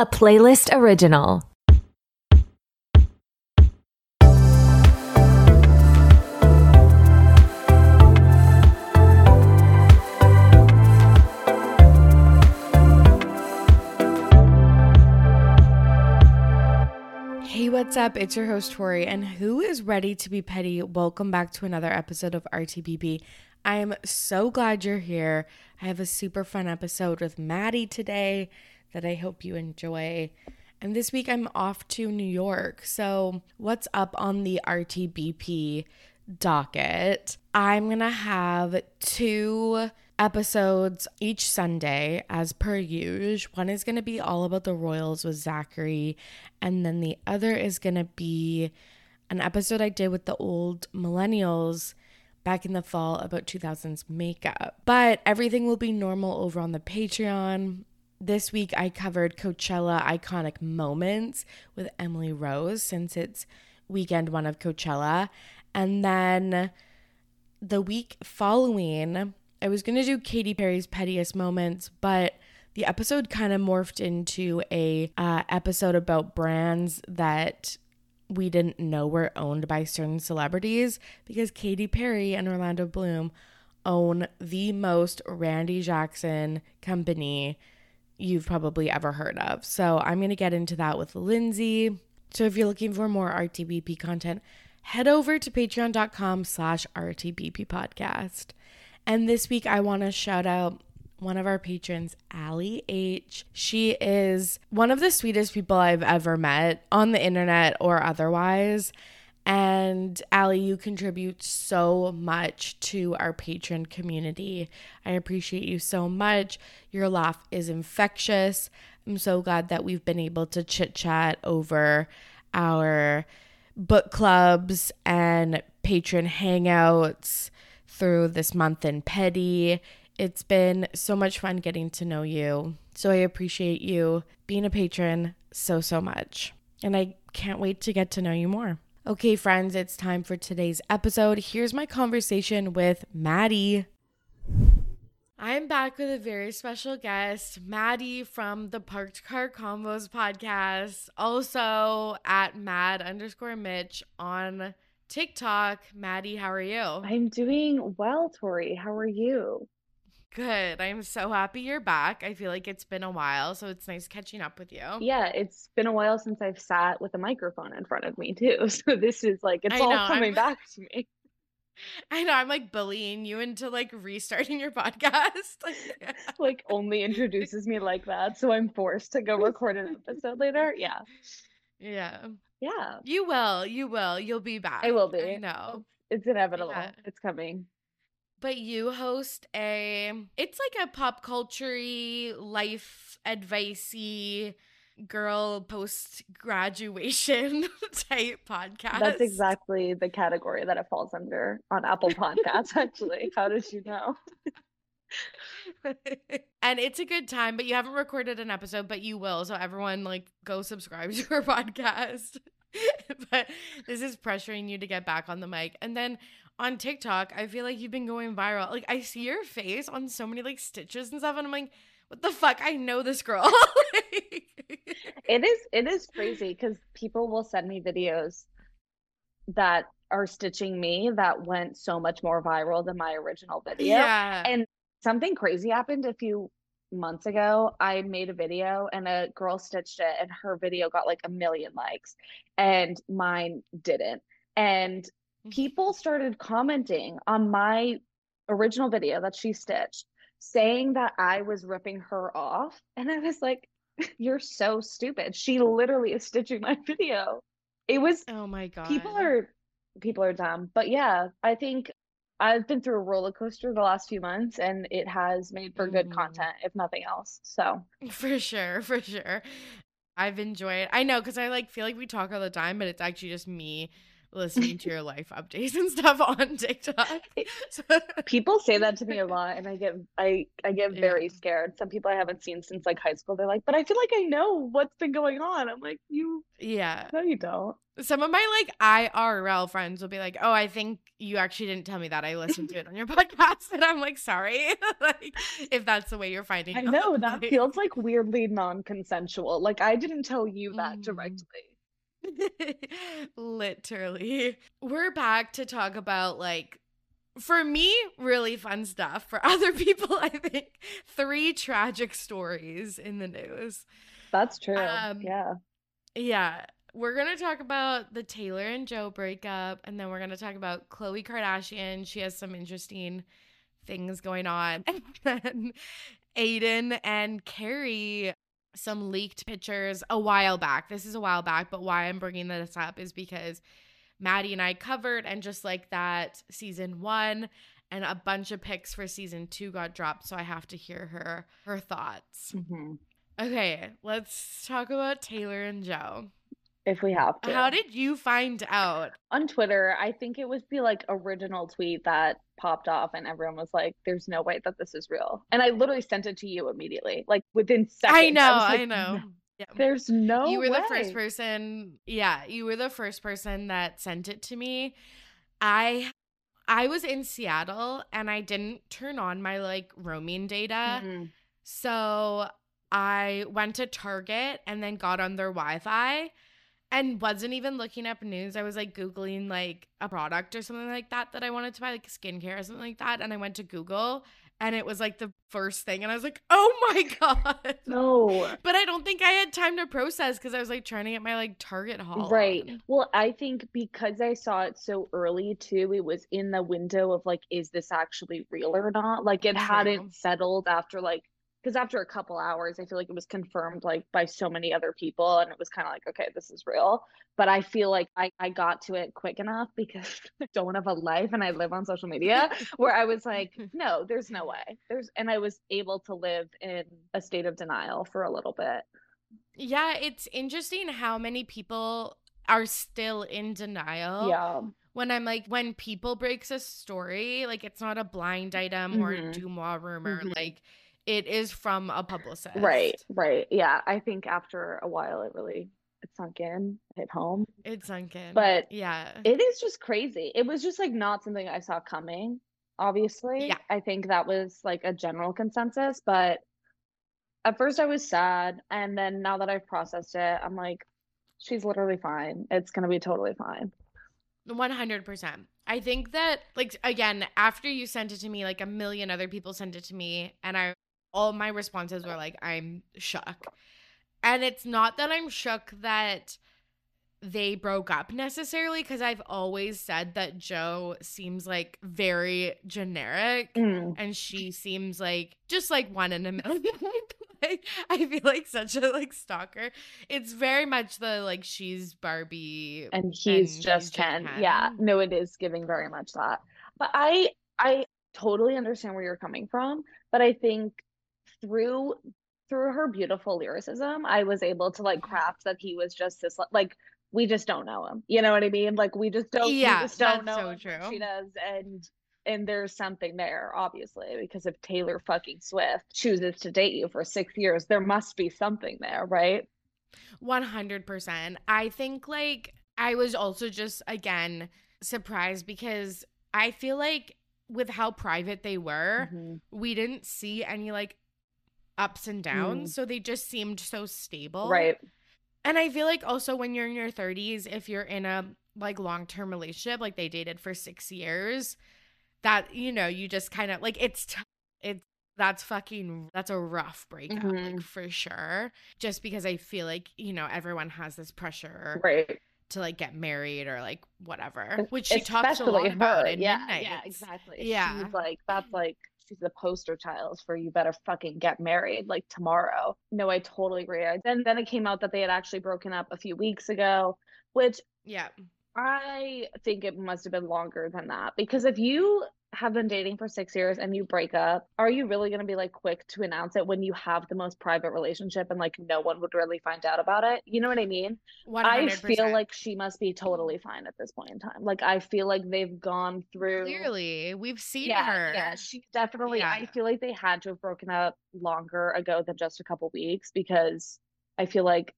a Playlyst original. Hey, what's up? It's your host, Torry, and who is ready to be petty? Welcome back to another episode of RTBP. I am so glad you're here. I have a super fun episode with Maddy today that I hope you enjoy. And this week I'm off to New York. So, what's up on the RTBP docket? I'm going to have two episodes each Sunday, as per usual. One is going to be all about the Royals with Zachary, and then the other is going to be an episode I did with the old millennials back in the fall about 2000s makeup. But everything will be normal over on the Patreon. This week I covered Coachella iconic moments with Emily Rose since it's weekend one of Coachella. And then the week following, I was going to do Katy Perry's pettiest moments, but the episode kind of morphed into a uh, episode about brands that we didn't know were owned by certain celebrities because Katy Perry and Orlando Bloom own the most Randy Jackson company you've probably ever heard of. So I'm going to get into that with Lindsay. So if you're looking for more RTBP content, head over to patreon.com slash RTBP podcast. And this week I want to shout out one of our patrons, Allie H. She is one of the sweetest people I've ever met on the internet or otherwise. And Allie, you contribute so much to our patron community. I appreciate you so much. Your laugh is infectious. I'm so glad that we've been able to chit chat over our book clubs and patron hangouts through this month in Petty. It's been so much fun getting to know you. So I appreciate you being a patron so, so much. And I can't wait to get to know you more. Okay, friends, it's time for today's episode. Here's my conversation with Maddy. I'm back with a very special guest, Maddy from the Parked Car Convos podcast, also at mad underscore Mitch on TikTok. Maddy, how are you? I'm doing well, Torry. How are you? Good. I'm so happy you're back. I feel like it's been a while, so it's nice catching up with you. Yeah, it's been a while since I've sat with a microphone in front of me too. So this is like it's I all know, coming I'm- back to me. I know I'm like bullying you into like restarting your podcast. Like only introduces me like that, so I'm forced to go record an episode later. Yeah. yeah. Yeah. You will. You will. You'll be back. I will be. I know. It's inevitable. Yeah. It's coming. But you host a it's like a pop culture life advicey girl post graduation type podcast. That's exactly the category that it falls under on Apple Podcasts, actually. How did you know? and it's a good time, but you haven't recorded an episode, but you will. So everyone like go subscribe to her podcast. but this is pressuring you to get back on the mic. And then on TikTok, I feel like you've been going viral. Like I see your face on so many like stitches and stuff, and I'm like, what the fuck? I know this girl. It is it is crazy because people will send me videos that are stitching me that went so much more viral than my original video. yeah. And something crazy happened a few months ago. I made a video and a girl stitched it, and her video got like a million likes, and mine didn't. And people started commenting on my original video that she stitched, saying that I was ripping her off. And I was like, You're so stupid. She literally is stitching my video. It was oh my god. people are people are dumb. But yeah, I think I've been through a roller coaster the last few months and it has made for good Mhm. content, if nothing else. So For sure, for sure. I've enjoyed. I know because I like feel like we talk all the time, but it's actually just me listening to your life updates and stuff on TikTok. So- People say that to me a lot, and I get I I get very Yeah. scared. Some people I haven't seen since like high school, they're like, "But I feel like I know what's been going on." I'm like, "You yeah. no, you don't." Some of my like IRL friends will be like, "Oh, I think you actually didn't tell me that. I listened to it on your podcast." And I'm like, "Sorry." like if that's the way you're finding I out, know that like- feels like weirdly non-consensual. Like I didn't tell you that Mhm. directly. Literally. We're back to talk about like for me really fun stuff. For other people, I think three tragic stories in the news. That's true. Um, yeah. Yeah. We're going to talk about the Taylor and Joe breakup and then we're going to talk about Khloe Kardashian. She has some interesting things going on. And then Aidan and Carrie some leaked pictures a while back. This is a while back, but why I'm bringing this up is because Maddy and I covered, and just like that, season one and a bunch of pics for season two got dropped. So I have to hear her her thoughts. Mhm. Okay, let's talk about Taylor and Joe. If we have to. How did you find out? on Twitter, I think it was the like original tweet that popped off, and everyone was like, "There's no way that this is real." And I literally sent it to you immediately, like within seconds. I know, I like, know. "No, Yeah. There's no. you were the first person yeah you were the first person that sent it to me i i was in seattle and i didn't turn on my like roaming data Mhm. so i went to target and then got on their wi-fi and wasn't even looking up news i was like googling like a product or something like that that i wanted to buy like skincare or something like that and i went to google and it was like the first thing and i was like oh my god No. but I don't think I had time to process because I was like trying to get my like Target haul. Right. on. Well, I think because I saw it so early too, it was in the window of like, is this actually real or not? Like it hadn't settled after like, because after a couple hours, I feel like it was confirmed like by so many other people, and it was kind of like, okay, this is real. But I feel like I, I got to it quick enough because I don't have a life and I live on social media where I was like, no, there's no way. There's, and I was able to live in a state of denial for a little bit. Yeah, it's interesting how many people are still in denial. Yeah. When I'm like, when people breaks a story, like it's not a blind item or a. DeuxMoi rumor, Mhm. like it is from a publicist. Right, right. Yeah, I think after a while it really it sunk in, hit home. It sunk in. But yeah. It is just crazy. It was just like not something I saw coming, obviously. Yeah. I think that was like a general consensus, but at first I was sad, and then now that I've processed it, I'm like, she's literally fine. It's gonna be totally fine. 100%. I think that like again, after you sent it to me, like a million other people sent it to me and I all my responses were like I'm shook. And it's not that I'm shook that they broke up necessarily because I've always said that Joe seems like very generic Mm. and she seems like just like one in a million. like, I feel like such a like stalker. It's very much the like she's Barbie And he's And just he's 10. Yeah, Ken. no, it is giving very much that. But I I totally understand where you're coming from, but I think through through her beautiful lyricism, I was able to like craft that he was just this like we just don't know him. You know what I mean? Like we just don't we Yeah, just don't that's know so true. She does and and there's something there, obviously, because if Taylor fucking Swift chooses to date you for six years, there must be something there, right? 100%. I think like I was also just again surprised because I feel like with how private they were, Mhm. we didn't see any like ups and downs. So they just seemed so stable. Right. And I feel like also when you're in your 30s, if you're in a like long term relationship, like they dated for six years, that you know, you just kind of like it's t- it's that's fucking that's a rough breakup, like Mhm. for sure. Just because I feel like you know everyone has this pressure Right. to like get married or like whatever, which she talks a lot especially about in yeah, Midnight. yeah, exactly. Yeah. she's like that's like she's the poster child for you better fucking get married like tomorrow. No, I totally agree. Then then it came out that they had actually broken up a few weeks ago, which Yeah. I think it must have been longer than that because if you have been dating for six years and you break up, are you really going to be like quick to announce it when you have the most private relationship and like no one would really find out about it? You know what I mean? 100%. I feel like she must be totally fine at this point in time. Like I feel like they've gone through clearly we've seen yeah, her. Yeah, she definitely Yeah. I feel like they had to have broken up longer ago than just a couple weeks because I feel like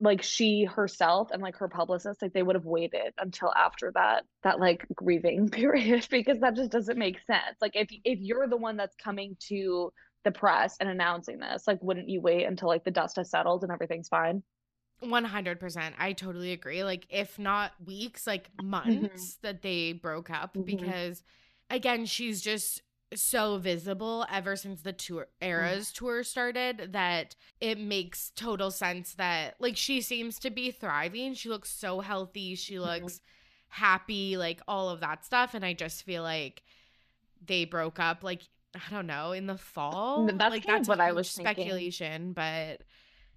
like she herself and like her publicist like they would have waited until after that that like grieving period because that just doesn't make sense like if if you're the one that's coming to the press and announcing this like wouldn't you wait until like the dust has settled and everything's fine 100%. I totally agree. Like, if not weeks, like months that they broke up Mhm. because, again, she's just so visible ever since the tour eras mm. tour started that it makes total sense that like she seems to be thriving. She looks so healthy. She mm-hmm. looks happy like all of that stuff. And i just feel like they broke up like i don't know in the fall? That's like that's what i was thinking. speculation but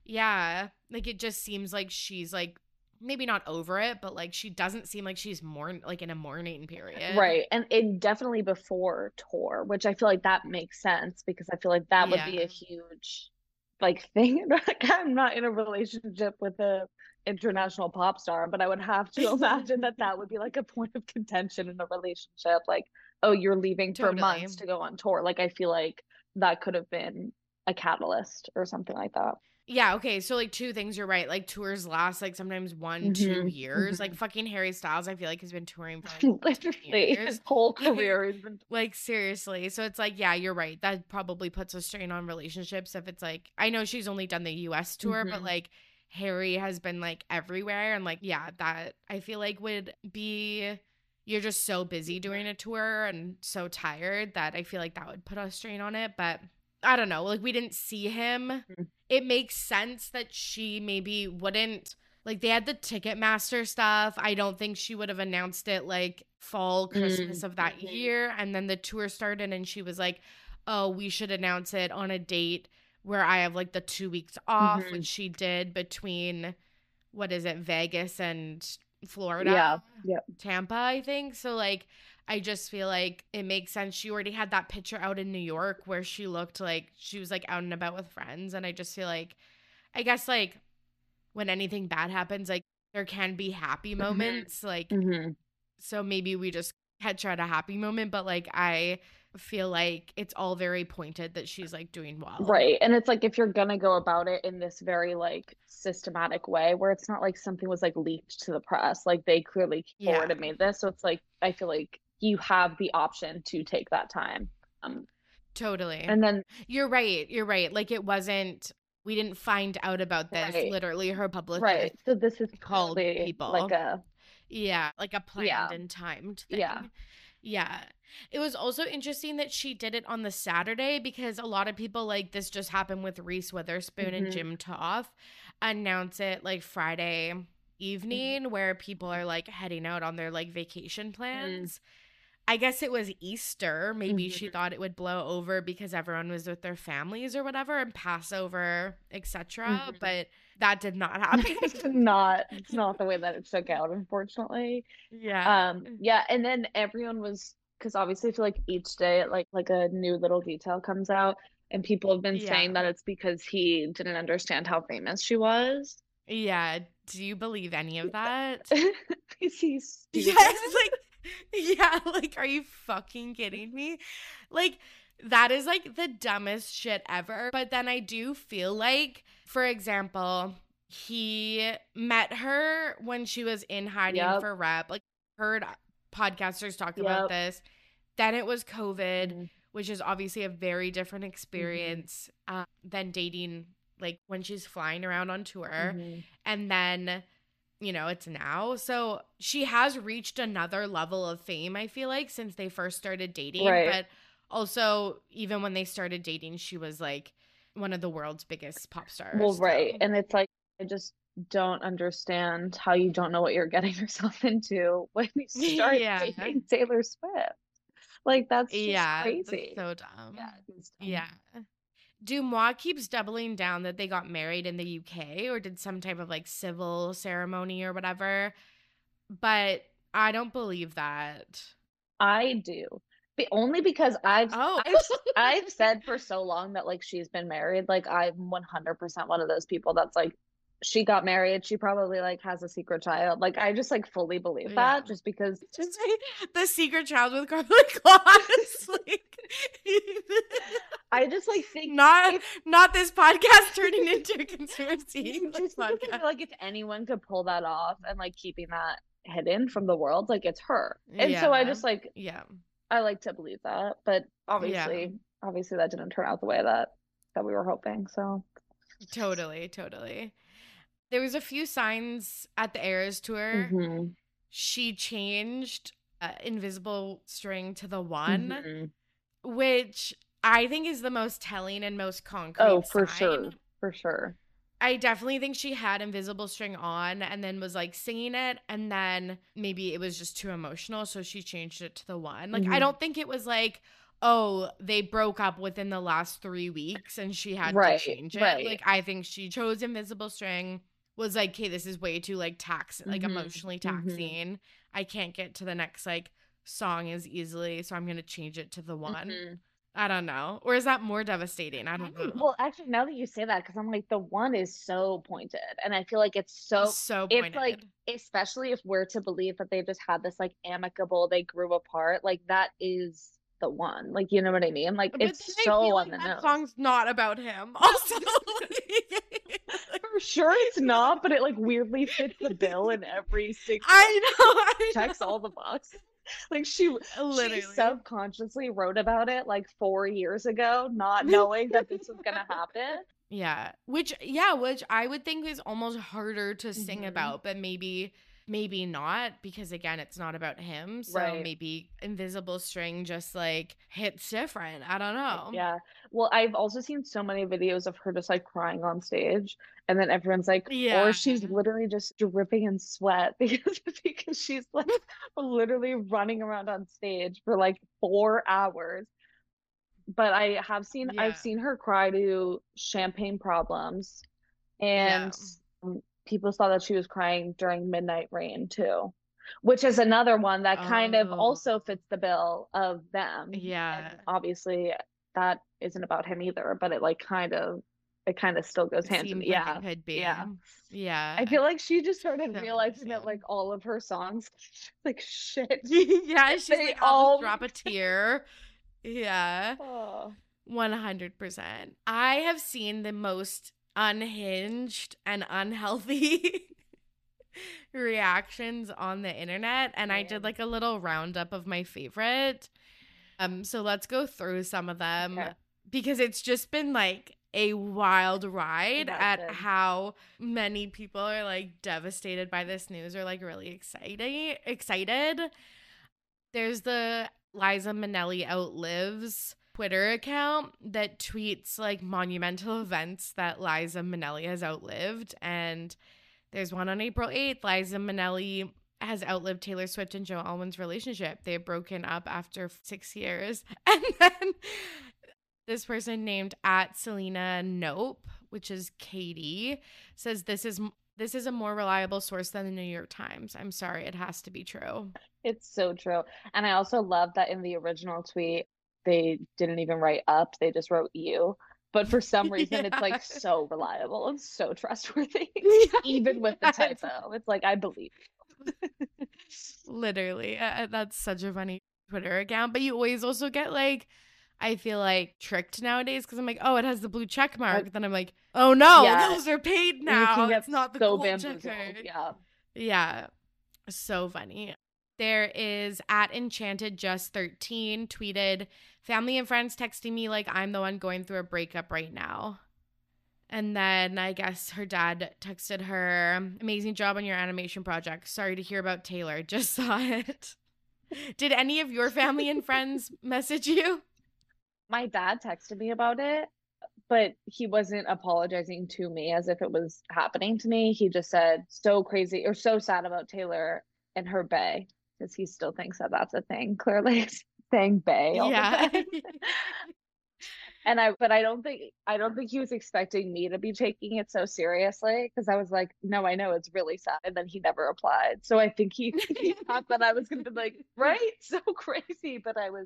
yeah like it just seems like she's like maybe not over it but like she doesn't seem like she's more like in a mourning period. Right and it definitely before tour which i feel like that makes sense because i feel like that would be a huge like thing. Like i'm not in a relationship with a international pop star but i would have to imagine that that would be like a point of contention in a relationship like oh you're leaving for months to go on tour. Like i feel like that could have been a catalyst or something like that Yeah, okay. So like two things you're right. Like tours last like sometimes one, two Mhm, years. mhm. Like fucking Harry Styles, I feel like has been touring for like literally his whole career has been like seriously. So it's like, yeah, you're right. That probably puts a strain on relationships if it's like I know she's only done the US tour, but Mhm. like Harry has been like everywhere and like yeah, that I feel like would be you're just so busy doing a tour and so tired that I feel like that would put a strain on it, but I don't know. Like we didn't see him. Mhm. It makes sense that she maybe wouldn't like they had the Ticketmaster stuff. I don't think she would have announced it like fall Christmas Mm, of that mhm. year and then the tour started and she was like, "Oh, we should announce it on a date where I have like the 2 weeks off," Mhm. which she did between what is it? Vegas and Florida. yeah yeah Tampa, I think. So like I just feel like it makes sense. She already had that picture out in New York where she looked like she was like out and about with friends and I just feel like I guess like when anything bad happens like there can be happy moments like hmm so maybe we just catch her at a happy moment but like I feel like it's all very pointed that she's like doing well. Right. And it's like if you're gonna go about it in this very like systematic way where it's not like something was like leaked to the press, like they clearly came Yeah. forward and made this. So it's like I feel like you have the option to take that time. Um Totally. and then You're right. You're right. Like it wasn't we didn't find out about this. Right. Literally her publicist right. So this is called people. like a Yeah, like a planned Yeah. and timed thing. Yeah. Yeah. It was also interesting that she did it on the Saturday because a lot of people like this just happened with Reese Witherspoon and Mhm. Jim Toth announce it like Friday evening where people are like heading out on their like vacation plans. I guess it was Easter. Maybe she Mhm. thought it would blow over because everyone was with their families or whatever and Passover, etc. Mhm. But that did not happen. it's not it's not the way that it shook out, unfortunately. yeah. Um, yeah, and then everyone was because obviously I feel like each day like like a new little detail comes out, and people have been saying that it's because he didn't understand how famous she was. Yeah. Do you believe any of that? Because he's yes. Like, yeah. Like, are you fucking kidding me? Like, that is like the dumbest shit ever. But then I do feel like, for example, he met her when she was in hiding Yep. for rep. Like, heard podcasters talk about this. Then it was COVID Mhm. which is obviously a very different experience uh, than dating like when she's flying around on tour Mhm. and then you know it's now so she has reached another level of fame i feel like since they first started dating Right. but also even when they started dating she was like one of the world's biggest pop stars Well, right, so- and it's like I just don't understand how you don't know what you're getting yourself into when you start Yeah. dating Taylor Swift. Like that's just yeah that's crazy. so dumb Yeah, dumb. Yeah. DeuxMoi keeps doubling down that they got married in the UK or did some type of like civil ceremony or whatever. But I don't believe that. I do Be- only because I've Oh. I've, I've said for so long that like she's been married. Like I'm 100% one of those people that's like she got married. She probably like has a secret child. Like I just like fully believe Yeah. that just because Just the secret child with Karlie Kloss. like, I just like think not if- not this podcast turning into a conspiracy just I podcast. feel like if anyone could pull that off and like keeping that hidden from the world, like it's her. And so I just like Yeah. I like to believe that, but obviously obviously that didn't turn out the way that that we were hoping. So Totally, totally. There was a few signs at the Eras tour. Mhm. She changed uh, Invisible String to the one, Mhm. which I think is the most telling and most concrete. Oh, for sign. sure. For sure. I definitely think she had Invisible String on and then was like singing it, and then maybe it was just too emotional, so she changed it to the one. Like, I Mhm. don't think it was like, oh, they broke up within the last three weeks and she had Right, to change it. right. Like, I think she chose Invisible String, was like, okay, this is way too like tax, like Mhm, emotionally mhm. taxing. I can't get to the next like song as easily, so I'm gonna change it to the one. Mhm. I don't know. Or is that more devastating? I don't know. Well, actually, now that you say that, because I'm like, the one is so pointed, and I feel like it's so, so it's like, especially if we're to believe that they just had this like amicable, they grew apart, like that is the one. Like, you know what I mean? Like, But it's so feel on the that nose. song's not about him. Also, For sure, it's not, but it like weirdly fits the bill in every single. I know. I checks know. all the boxes. Like she, Literally. she subconsciously wrote about it like four years ago, not knowing that this was gonna happen. Yeah. Which yeah, which I would think is almost harder to sing Mhm. about, but maybe maybe not because again, it's not about him. So Right. maybe Invisible String just like hits different. I don't know. Yeah. Well, I've also seen so many videos of her just like crying on stage, and then everyone's like, Yeah. or she's literally just dripping in sweat because because she's like literally running around on stage for like four hours. But I have seen Yeah. I've seen her cry to Champagne Problems, and um, people saw that she was crying during Midnight Rain too, which is another one that kind of Oh. also fits the bill of them. Yeah. And obviously that isn't about him either, but it like kind of it kind of still goes hand in yeah. like could be. yeah. Yeah. I feel like she just started So realizing that like all of her songs like shit. yeah, she's like, all drop a tear. Yeah. Oh. 100%. I have seen the most unhinged and unhealthy reactions on the internet and I did like a little roundup of my favorite. Um so let's go through some of them because it's just been like a wild ride at how many people are like devastated by this news or like really excited excited. There's the Liza Minnelli outlives Twitter account that tweets like monumental events that Liza Minnelli has outlived. And there's one on April 8th. Liza Minnelli has outlived Taylor Swift and Joe Alwyn's relationship. They have broken up after six years. And then this person named at Selena Nope, which is Katie, says this is this is a more reliable source than the New York Times. I'm sorry, it has to be true. It's so true. And I also love that in the original tweet, they didn't even write up, they just wrote you. But for some reason, it's like so reliable and so trustworthy, Yeah, even with the typo. It's like, I believe. Literally, uh, that's such a funny Twitter account. But you always also get like, I feel like tricked nowadays because I'm like, oh, it has the blue check mark. then I'm like, oh no, Yeah. those are paid now. It's not the so gold bamboozled. checker. Yeah. Yeah. So funny. There is at Enchanted Just 13 tweeted, family and friends texting me like I'm the one going through a breakup right now. And then I guess her dad texted her, amazing job on your animation project. Sorry to hear about Taylor. Just saw it. Did any of your family and friends message you? My dad texted me about it, but he wasn't apologizing to me as if it was happening to me. He just said, so crazy or so sad about Taylor and her bay, because he still thinks that that's a thing, clearly saying bay all Yeah. the time. and I, but I don't think, I don't think he was expecting me to be taking it so seriously because I was like, no, I know it's really sad. And then he never replied. So I think he, he thought that I was going to be like, right? So crazy. But I was,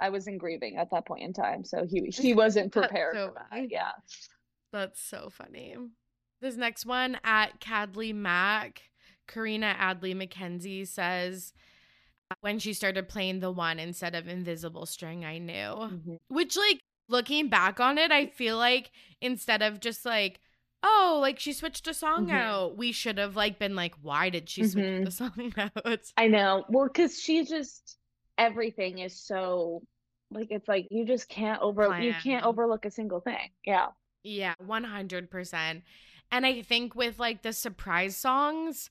I was in grieving at that point in time, so he he wasn't prepared so for that. funny. Yeah. That's so funny. This next one at Cadley Mac, Karina Adley McKenzie says, when she started playing the one instead of invisible string, I knew. Mhm. Which, like, looking back on it, I feel like instead of just like, oh, like she switched a song Mhm. out, we should have like been like, why did she switch Mhm. the song out? I know. Well, because she just everything is so like it's like you just can't over you can't overlook a single thing. Yeah. Yeah, 100%. And I think with like the surprise songs,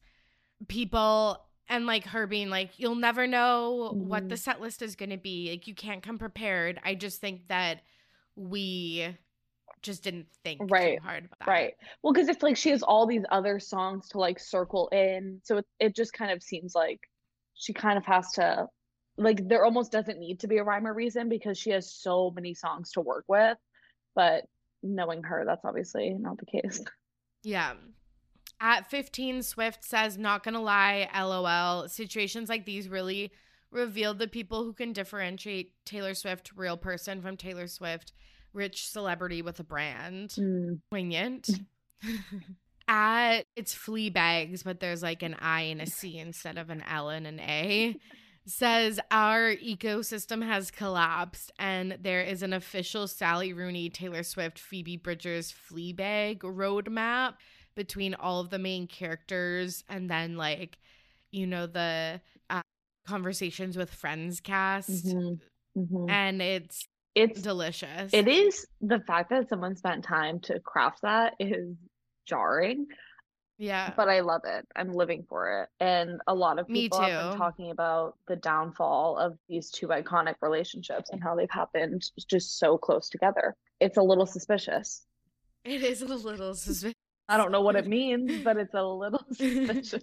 people and like her being like, you'll never know what the Mhm. set list is going to be. Like, you can't come prepared. I just think that we just didn't think Right, too hard about that. Right. Well, because it's like she has all these other songs to like circle in, so it it just kind of seems like she kind of has to like there almost doesn't need to be a rhyme or reason because she has so many songs to work with. But knowing her, that's obviously not the case. Yeah. At 15, Swift says, not gonna lie, lol. Situations like these really revealed the people who can differentiate Taylor Swift, real person, from Taylor Swift, rich celebrity with a brand. Mm. Poignant. At it's flea bags, but there's like an I and a C instead of an L and an A. Says our ecosystem has collapsed, and there is an official Sally Rooney, Taylor Swift, Phoebe Bridgers Fleabag roadmap between all of the main characters, and then like, you know, the uh, conversations with Friends cast, Mhm. Mhm. and it's It's delicious. it is the fact that someone spent time to craft that is jarring. Yeah. but I love it. I'm living for it. And a lot of people have been talking about the downfall of these two iconic relationships and how they've happened just so close together. It's a little suspicious. It is a little suspicious. I don't know what it means, but it's a little suspicious.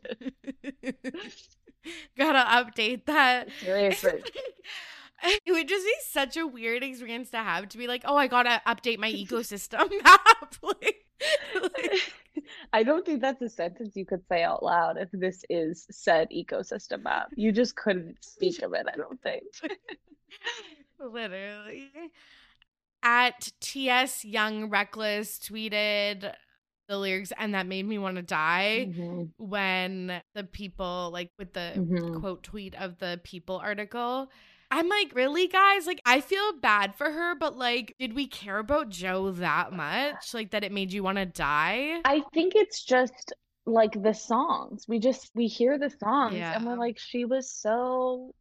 Gotta update that. Seriously. It would just be such a weird experience to have to be like, oh, I gotta update my ecosystem map. like, like- I don't think that's a sentence you could say out loud if this is said ecosystem map. You just couldn't speak of it, I don't think. literally. At TS Young Reckless tweeted the lyrics, and that made me want to die. Mhm, when the people like with the mhm. quote tweet of the people article i'm like really guys like i feel bad for her but like did we care about joe that much like that it made you want to die I think it's just like the songs. We just we hear the songs and we're like, she was so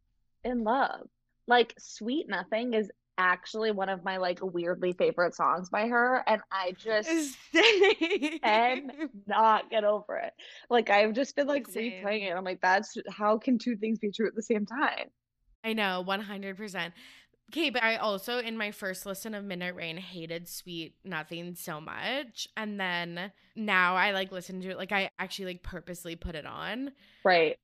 in love. Like Sweet Nothing is actually one of my like weirdly favorite songs by her, and I just not get over it. Like I've just been like Same. replaying it. I'm like, that's how can two things be true at the same time? I know 100% okay but i also in my first listen of minute rain hated sweet nothing so much and then now i like listen to it like i actually like purposely put it on Right.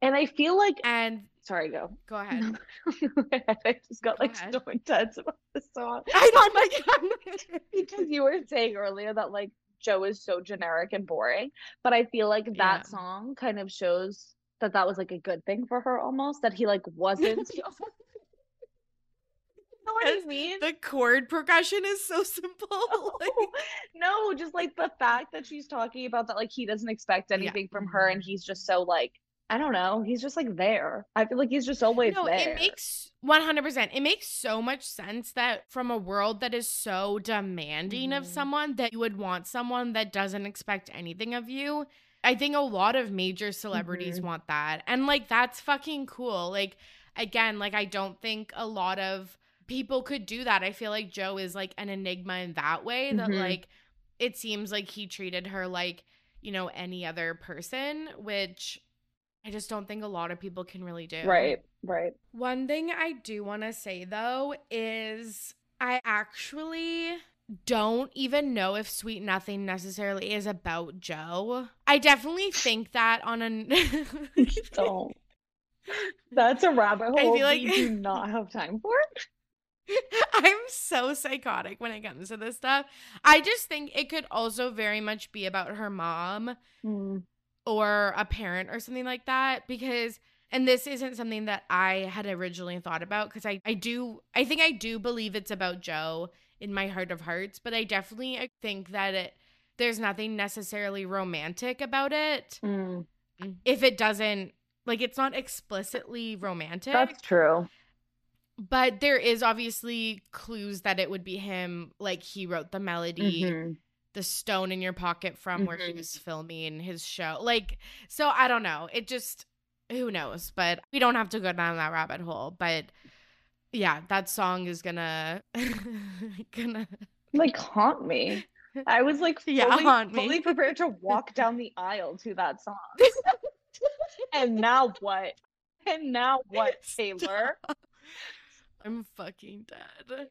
And I feel like and sorry, go. go ahead I just got Go like ahead. so intense about this song. i know like because you were saying earlier that like Joe is so generic and boring, but I feel like that Yeah. song kind of shows that that was like a good thing for her almost that he like wasn't. you know what I Yes, mean? the chord progression is so simple. Like, no, just like the fact that she's talking about that like he doesn't expect anything from her and he's just so like I don't know, he's just like there. I feel like he's just always no, there. it makes 100%. It makes so much sense that from a world that is so demanding of Mhm. someone that you would want someone that doesn't expect anything of you. I think a lot of major celebrities Mhm. want that. And like that's fucking cool. Like again, like I don't think a lot of people could do that. I feel like Joe is like an enigma in that way that Mhm. like it seems like he treated her like, you know, any other person, which I just don't think a lot of people can really do. Right, right. One thing I do want to say though is I actually don't even know if Sweet Nothing necessarily is about Joe. I definitely think that on a Don't. That's a rabbit hole I feel like- we do not have time for. I'm so psychotic when it comes to this stuff. I just think it could also very much be about her mom Mm, or a parent or something like that because and this isn't something that I had originally thought about because I, I do I think I do believe it's about Joe in my heart of hearts, but I definitely think that it there's nothing necessarily romantic about it. Mm, If it doesn't like it's not explicitly romantic. that's true. but there is obviously clues that it would be him like he wrote the melody Mhm. the stone in your pocket from where he was filming his show like so i don't know it just who knows but we don't have to go down that rabbit hole but yeah that song is gonna gonna Like haunt me. I was like fully, Yeah, haunt me. fully prepared to walk down the aisle to that song. and now what? And now what, Taylor? i'm fucking dead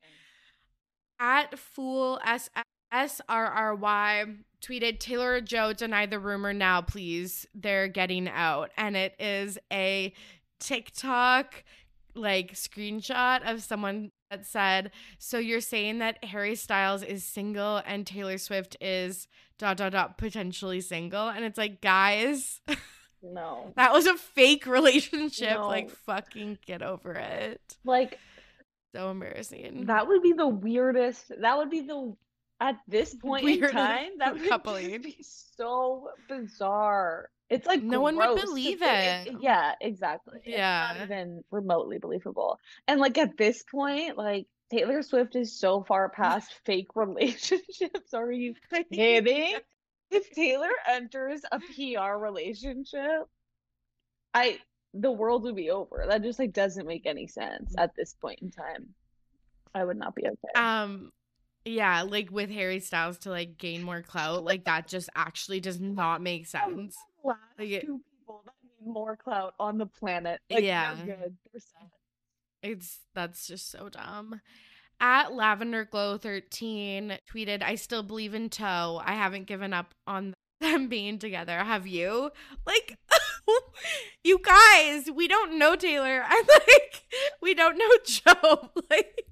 at fool s s r r y tweeted Taylor Joe deny the rumor now, please. They're getting out, and it is a TikTok like screenshot of someone that said, "So you're saying that Harry Styles is single and Taylor Swift is dot dot dot potentially single?" And it's like, guys, No. that was a fake relationship. No. Like, fucking get over it. Like So embarrassing. that would be the weirdest. That would be the at this point in time. That would be so bizarre. It's like No one would believe think- it. Yeah, exactly. It's Yeah. not even remotely believable. And like at this point, like Taylor Swift is so far past fake relationships. Are you kidding? If Taylor enters a PR relationship, I the world would be over. That just like doesn't make any sense at this point in time. I would not be okay. Um yeah, like with Harry Styles to like gain more clout, like that just actually does not make sense. last like it- two people that need more clout on the planet. Like, Yeah. they're good. They're sad. It's that's just so dumb. At Lavender Glow 13 tweeted, I still believe in Toe. I haven't given up on them being together. Have you? Like you guys, we don't know Taylor. I'm like, we don't know Joe. Like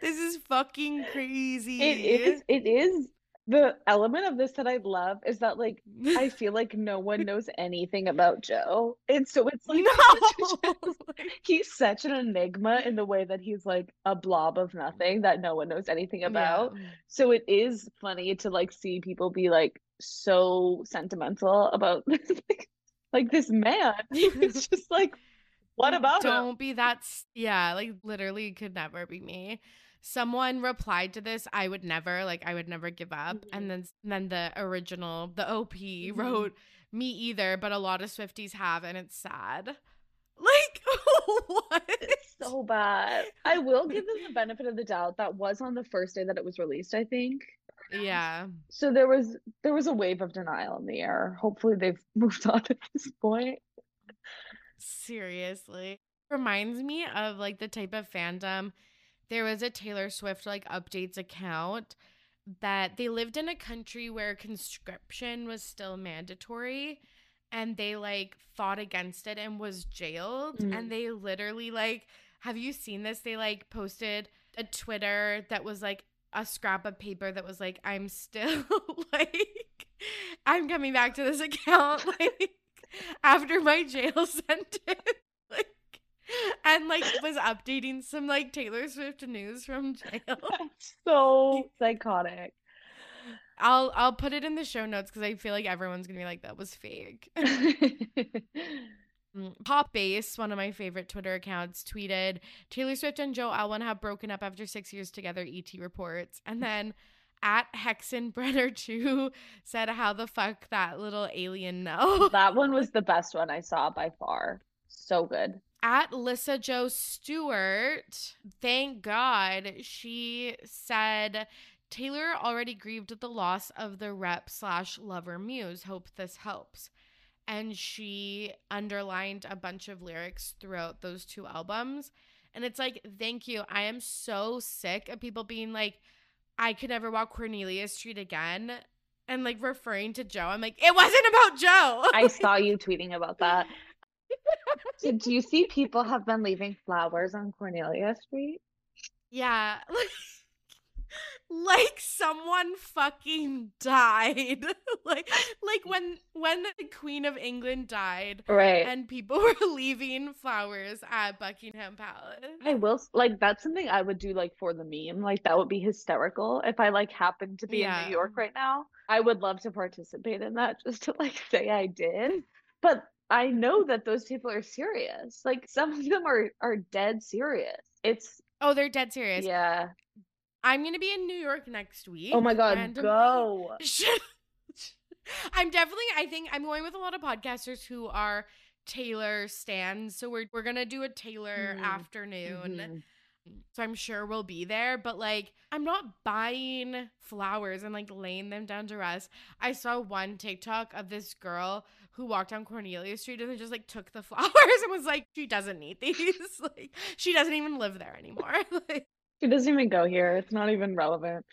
this is fucking crazy. It is. It is. The element of this that I love is that like I feel like no one knows anything about Joe, and so it's like no. he's such an enigma in the way that he's like a blob of nothing that no one knows anything about. Yeah. So it is funny to like see people be like so sentimental about like this man. It's just like, what about him? Don't be that. Yeah, like literally could never be me. Someone replied to this, I would never, like, I would never give up. Mhm. And then, then the original, the OP Mhm. wrote, me either, but a lot of Swifties have, and it's sad. Like, what? It's so bad. I will give them the benefit of the doubt. That was on the first day that it was released, I think. Yeah. So there was there was a wave of denial in the air. Hopefully they've moved on at this point. Seriously. Reminds me of like the type of fandom. There was a Taylor Swift like updates account that they lived in a country where conscription was still mandatory and they like fought against it and was jailed Mm. and they literally like have you seen this they like posted a twitter that was like a scrap of paper that was like i'm still like i'm coming back to this account like after my jail sentence like and like was updating some like taylor swift news from jail That's so psychotic. i'll i'll put it in the show notes because i feel like everyone's gonna be like that was fake Mm, Pop Base, one of my favorite Twitter accounts, tweeted Taylor Swift and Joe Alwyn have broken up after six years together, ET reports. And then at Hexenbrenner2 said, How the fuck that little alien know? that one was the best one I saw by far. So good. at Lissa Joe Stewart, thank God, she said Taylor already grieved the loss of the rep slash lover muse. Hope this helps. And she underlined a bunch of lyrics throughout those two albums. And it's like, thank you. I am so sick of people being like, I could never walk Cornelia Street again. And like referring to Joe. I'm like, it wasn't about Joe. I saw you tweeting about that. Did you see people have been leaving flowers on Cornelia Street? yeah. like someone fucking died. like like when when the Queen of England died Right. and people were leaving flowers at Buckingham Palace. I will like that's something I would do like for the meme. Like that would be hysterical if I like happened to be in New York right now. I would love to participate in that just to like say I did. But I know that those people are serious. Like some of them are are dead serious. It's Oh, they're dead serious. yeah. I'm gonna be in New York next week. Oh my god, randomly. go. I'm definitely I think I'm going with a lot of podcasters who are Taylor stands. So we're we're gonna do a Taylor Mhm. afternoon. Mhm. So I'm sure we'll be there, but like I'm not buying flowers and like laying them down to rest. I saw one TikTok of this girl who walked down Cornelia Street and just like took the flowers and was like, she doesn't need these. like she doesn't even live there anymore. like She doesn't even go here. It's not even relevant.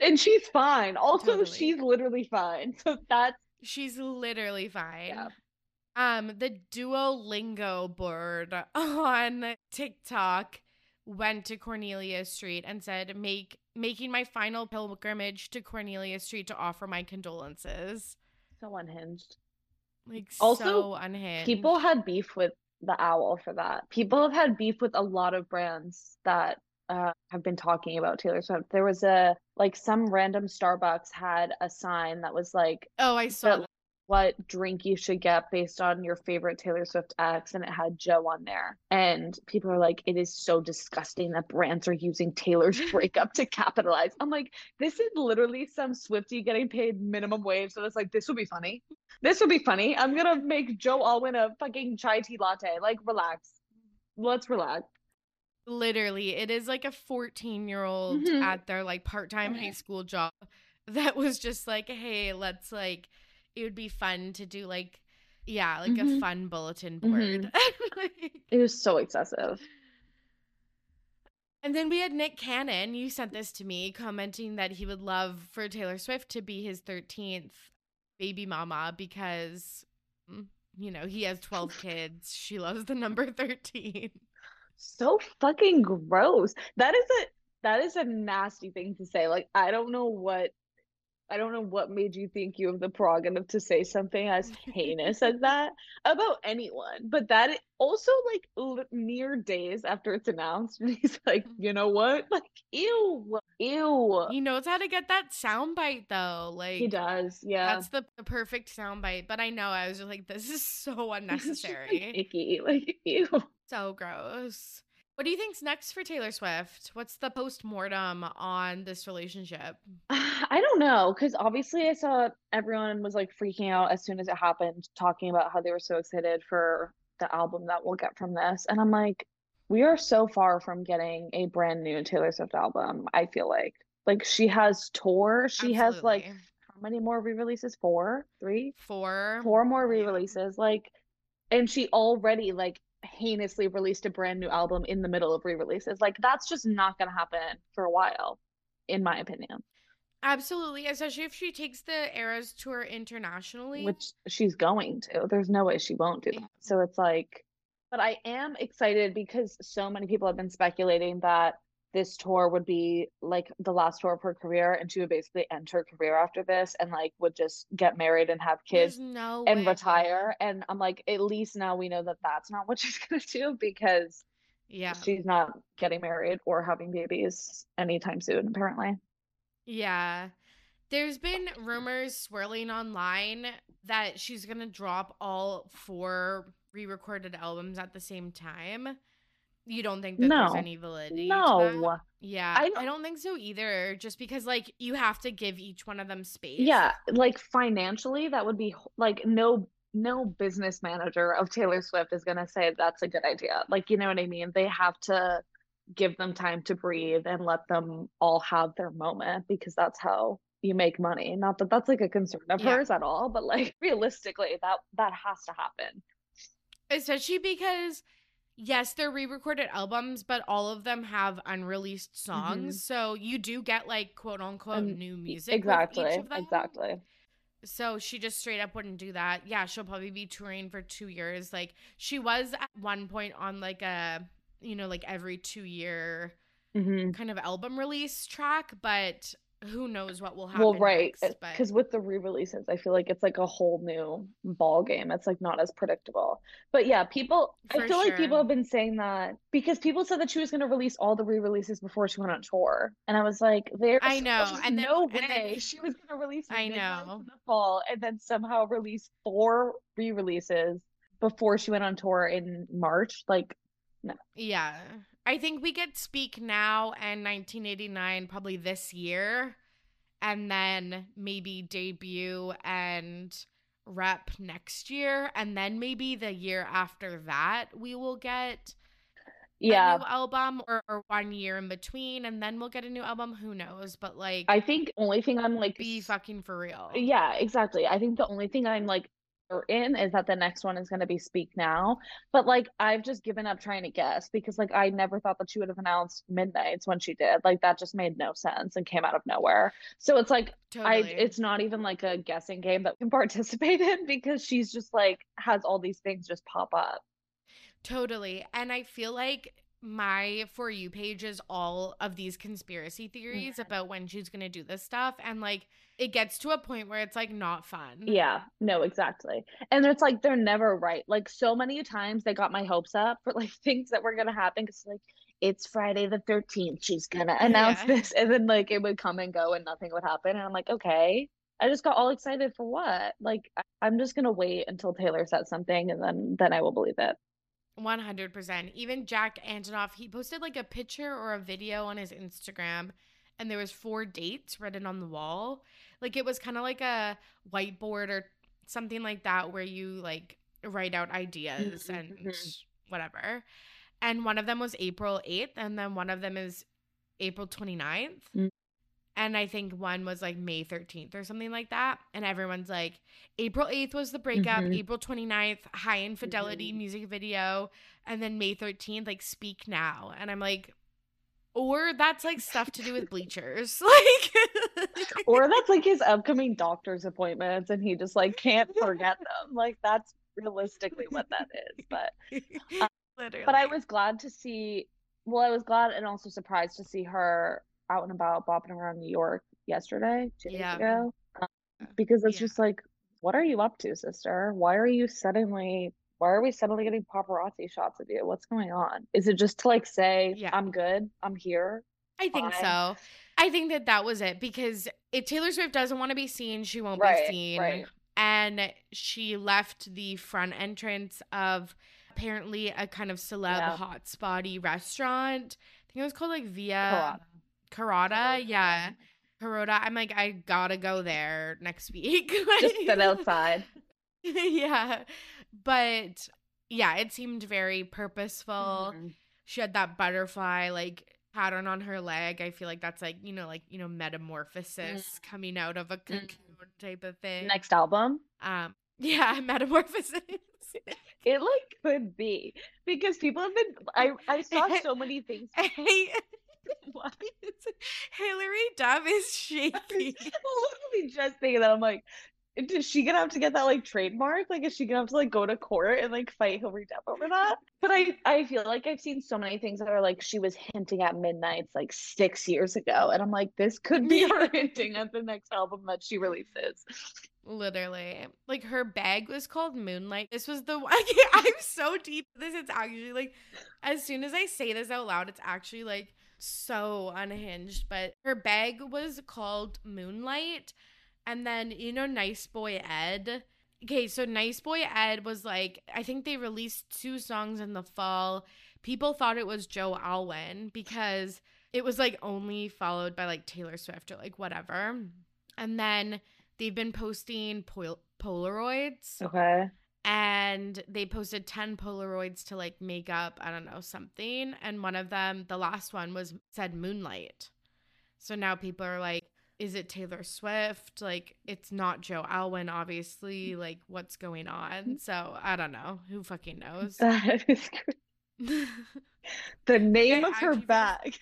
And she's fine. Also, Totally. she's literally fine. So that's she's literally fine. Yeah. Um, the Duolingo board on TikTok went to Cornelia Street and said, "Make making my final pilgrimage to Cornelia Street to offer my condolences." so unhinged. Like Also, so unhinged. People had beef with the owl for that. People have had beef with a lot of brands that uh, have been talking about Taylor Swift. There was a like some random Starbucks had a sign that was like Oh, I saw. that- what drink you should get based on your favorite Taylor Swift X, and it had Joe on there. And people are like, it is so disgusting that brands are using Taylor's breakup to capitalize. I'm like, this is literally some Swiftie getting paid minimum wage. So it's like, this will be funny. This will be funny. I'm gonna make Joe Alwyn a fucking chai tea latte. Like, relax. Let's relax. Literally, it is like a 14 year old Mhm. at their like part time high school job that was just like, hey, let's like, it would be fun to do like, yeah, like a Mhm. fun bulletin board. Like- It was so excessive. and then we had Nick Cannon. You sent this to me commenting that he would love for Taylor Swift to be his 13th baby mama because, mm, you know, he has 12 kids. She loves the number 13. So fucking gross. That is a that is a nasty thing to say. Like I don't know what I don't know what made you think you have the prerogative to say something as heinous as that about anyone. But that also like l- mere days after it's announced, and he's like, you know what? Like, ew, ew. He knows how to get that soundbite though. Like He does, yeah. That's the, the perfect soundbite. But I know I was just like, this is so just, like, unnecessary. icky, like ew. So gross. What do you think's next for Taylor Swift? What's the post mortem on this relationship? I don't know, because obviously I saw everyone was like freaking out as soon as it happened, talking about how they were so excited for the album that we'll get from this. And I'm like, we are so far from getting a brand new Taylor Swift album, I feel like. Like she has tour, she has like how many more re-releases? Four? Three? four. Four more re-releases. Like and she already like heinously released a brand new album in the middle of re-releases. Like that's just not gonna happen for a while, in my opinion. Absolutely, especially if she takes the Eras tour internationally. which she's going to. There's no way she won't do that. So it's like, but I am excited because so many people have been speculating that this tour would be like the last tour of her career and she would basically end her career after this and like would just get married and have kids no and way. retire. And I'm like, at least now we know that that's not what she's going to do because Yeah. she's not getting married or having babies anytime soon, apparently. Yeah. There's been rumors swirling online that she's going to drop all four re recorded albums at the same time. You don't think that there's any validity? No. Yeah. I I don't- don't, think so either. Just because, like, you have to give each one of them space. Yeah, like financially, that would be like no no business manager of Taylor Swift is gonna say that's a good idea. Like, you know what I mean? They have to give them time to breathe and let them all have their moment because that's how you make money. Not that that's like a concern of Yeah. hers at all, but like realistically, that that has to happen. Especially because, yes, they're re recorded albums, but all of them have unreleased songs. So you do get, like, quote unquote, Mm-hmm. Um, new music. Exactly, With each of them. exactly. So she just straight up wouldn't do that. Yeah, she'll probably be touring for two years. Like she was at one point on like a, you know, like every two year Mhm. kind of album release track, but who knows what will happen. Well, right, next, uh, but because with the re-releases, I feel like it's like a whole new ball game. It's like not as predictable. But yeah, people, I For feel like people have been saying that because people said that she was going to release all the re-releases before she went on tour, and I was like, there, I know, there's and then- no and then- way she was going to release I know. in the fall and then somehow release four re-releases before she went on tour in March. Like, no, Yeah. I think we get Speak Now and 1989 probably this year. And then maybe debut and rep next year. And then maybe the year after that, we will get yeah, a new album or, or one year in between. And then we'll get a new album. Who knows? But like, I think only thing I'm like be fucking for real. Yeah, exactly. I think the only thing I'm like certain is that the next one is going to be Speak Now. But like I've just given up trying to guess because like I never thought that she would have announced Midnights when she did. Like that just made no sense and came out of nowhere. So it's like I it's not even like a guessing game that we can participate in because she's just like has all these things just pop up. Totally. And I feel like my For You page is all of these conspiracy theories Mhm. about when she's going to do this stuff. And like, it gets to a point where it's like not fun. Yeah, no, exactly. And it's like they're never right. Like so many times they got my hopes up for like things that were gonna happen because like it's Friday the 13th, she's gonna announce Yeah. this, and then like it would come and go and nothing would happen. And I'm like, okay. I just got all excited for what? Like I'm just gonna wait until Taylor says something and then then I will believe it. 100%. Even Jack Antonoff, he posted like a picture or a video on his Instagram and there was four dates written on the wall. Like it was kind of like a whiteboard or something like that where you like write out ideas Mhm, and mhm. whatever. And one of them was April 8th and then one of them is April 29th. Mm. And I think one was like May 13th or something like that. And everyone's like, April 8th was the breakup, Mhm. April 29th, high infidelity Mhm. music video, and then May 13th, like Speak Now. And I'm like, or that's like stuff to do with bleachers. Like, Or that's like his upcoming doctor's appointments and he just like can't forget them. Like that's realistically what that is. But literally. But I was glad to see, well, I was glad and also surprised to see her out and about bopping around New York yesterday, two days Yeah. ago. Um, because it's Yeah. just like, what are you up to, sister? Why are you suddenly, why are we suddenly getting paparazzi shots of you? What's going on? Is it just to like say, Yeah. I'm good, I'm here? I think fine. so. I think that that was it because if Taylor Swift doesn't want to be seen, she won't Right, be seen. right. And she left the front entrance of apparently a kind of celeb Yeah. hotspotty restaurant. I think it was called like Via Carota. Yeah. Carota. I'm like, I gotta go there next week. Just sit outside. yeah. But yeah, it seemed very purposeful Mhm. she had that butterfly like pattern on her leg. I feel like that's like, you know, like, you know, metamorphosis coming out of a cocoon type of thing. Next album? Um yeah, metamorphosis. It like could be because people have been, I, I saw so many things. What? Hilary Duff is shaky. literally just thinking that I'm like, is she gonna have to get that like trademark? Like, is she gonna have to like go to court and like fight Hilary Duff over that? But I, I feel like I've seen so many things that are like she was hinting at Midnights like six years ago, and I'm like, this could be her hinting at the next album that she releases. Literally. Like her bag was called Moonlight. This was the one I'm so deep this. It's actually like as soon as I say this out loud, it's actually like so unhinged. But her bag was called Moonlight. And then, you know, Nice Boy Ed. Okay, so Nice Boy Ed was like, I think they released two songs in the fall. People thought it was Joe Alwyn because it was like only followed by like Taylor Swift or like whatever. And then they've been posting pol- Polaroids Okay. And they posted 10 Polaroids to like make up, I don't know, something. And one of them, the last one was said Moonlight. So now people are like, is it Taylor Swift? Like, it's not Joe Alwyn, obviously. Mm. Like, what's going on? So I don't know. Who fucking knows? That is the name of her bag.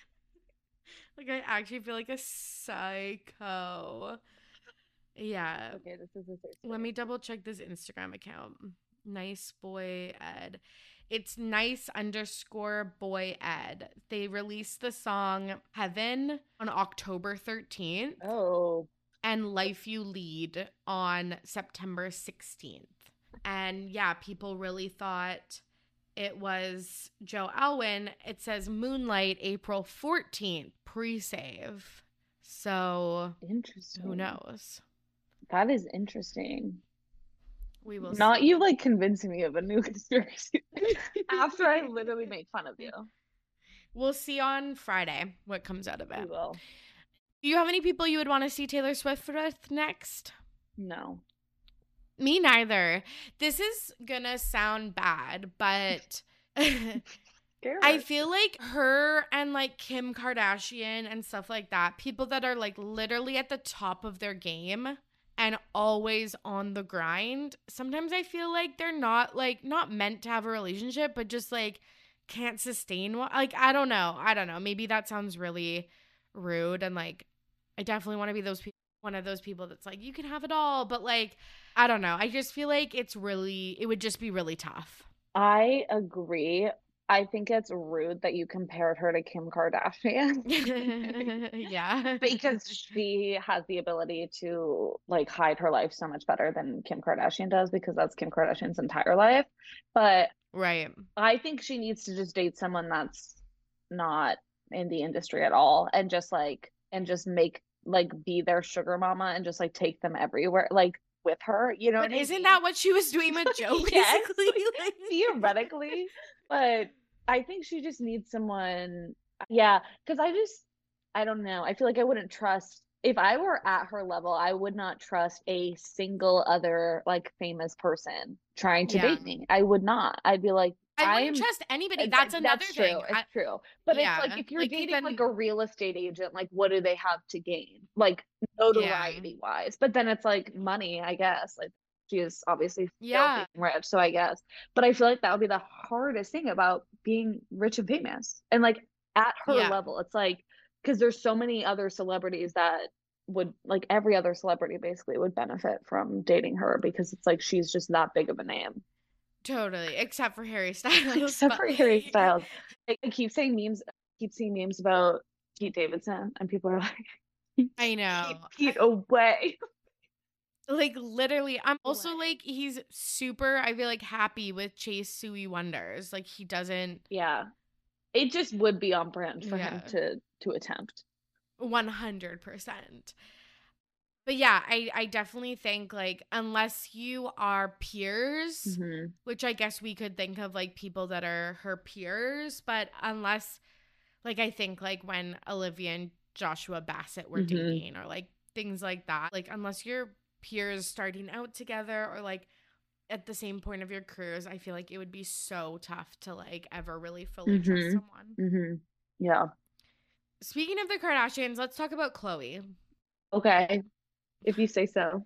like, I actually feel like a psycho. Yeah. Okay, this is Let me double check this Instagram account. Nice boy Ed. It's nice underscore boy Ed. They released the song Heaven on October 13th Oh, and Life You Lead on September 16th. And yeah, people really thought it was Joe Alwyn. It says Moonlight April 14th, pre save. So interesting. who knows? That is interesting. We will Not see. you like convincing me of a new conspiracy after I literally make fun of you. We'll see on Friday what comes out of it. We it. will. Do you have any people you would want to see Taylor Swift with next? No. Me neither. This is gonna sound bad, but I feel like her and like Kim Kardashian and stuff like that, people that are like literally at the top of their game and always on the grind, sometimes I feel like they're not like not meant to have a relationship, but just like can't sustain one. Like I don't know. I don't know. Maybe that sounds really rude and like I definitely want to be those people one of those people that's like you can have it all, but like I don't know. I just feel like it's really it would just be really tough. I agree. I think it's rude that you compared her to Kim Kardashian yeah. because she has the ability to like hide her life so much better than Kim Kardashian does because that's Kim Kardashian's entire life. But Right. I think she needs to just date someone that's not in the industry at all and just like and just make like be their sugar mama and just like take them everywhere like with her, you know But what I isn't mean? that what she was doing with Joe Yes. basically? Like- theoretically, but I think she just needs someone. Yeah, because I just, I don't know. I feel like I wouldn't trust if I were at her level. I would not trust a single other like famous person trying to Yeah. date me. I would not. I'd be like, I wouldn't I'm- trust anybody. That's th- another that's thing. True. I- It's true. But Yeah, it's like if you're like, dating even- like a real estate agent, like what do they have to gain? Like notoriety wise. But then it's like money, I guess. Like she is obviously Yeah. rich, so I guess. But I feel like that would be the hardest thing about being rich and famous. And like at her Yeah. level, it's like because there's so many other celebrities that would like every other celebrity basically would benefit from dating her because it's like she's just that big of a name. Totally, except for Harry Styles. Except but, for Harry Styles. I, I keep saying memes, I keep seeing memes about Pete Davidson, and people are like, I know. Keep Pete away. Like literally, I'm also Away. like he's super. I feel like happy with Chase Sui Wonders. Like he doesn't Yeah. It just would be on brand for him to to attempt. one hundred percent. But yeah, I I definitely think like unless you are peers, Mhm. which I guess we could think of like people that are her peers, but unless like I think like when Olivia and Joshua Bassett were Mhm. dating or like things like that, like unless you're peers starting out together or like at the same point of your careers, I feel like it would be so tough to like ever really fully trust Mhm. someone. Mm-hmm. Yeah. Speaking of the Kardashians, let's talk about Khloe. Okay. If you say so.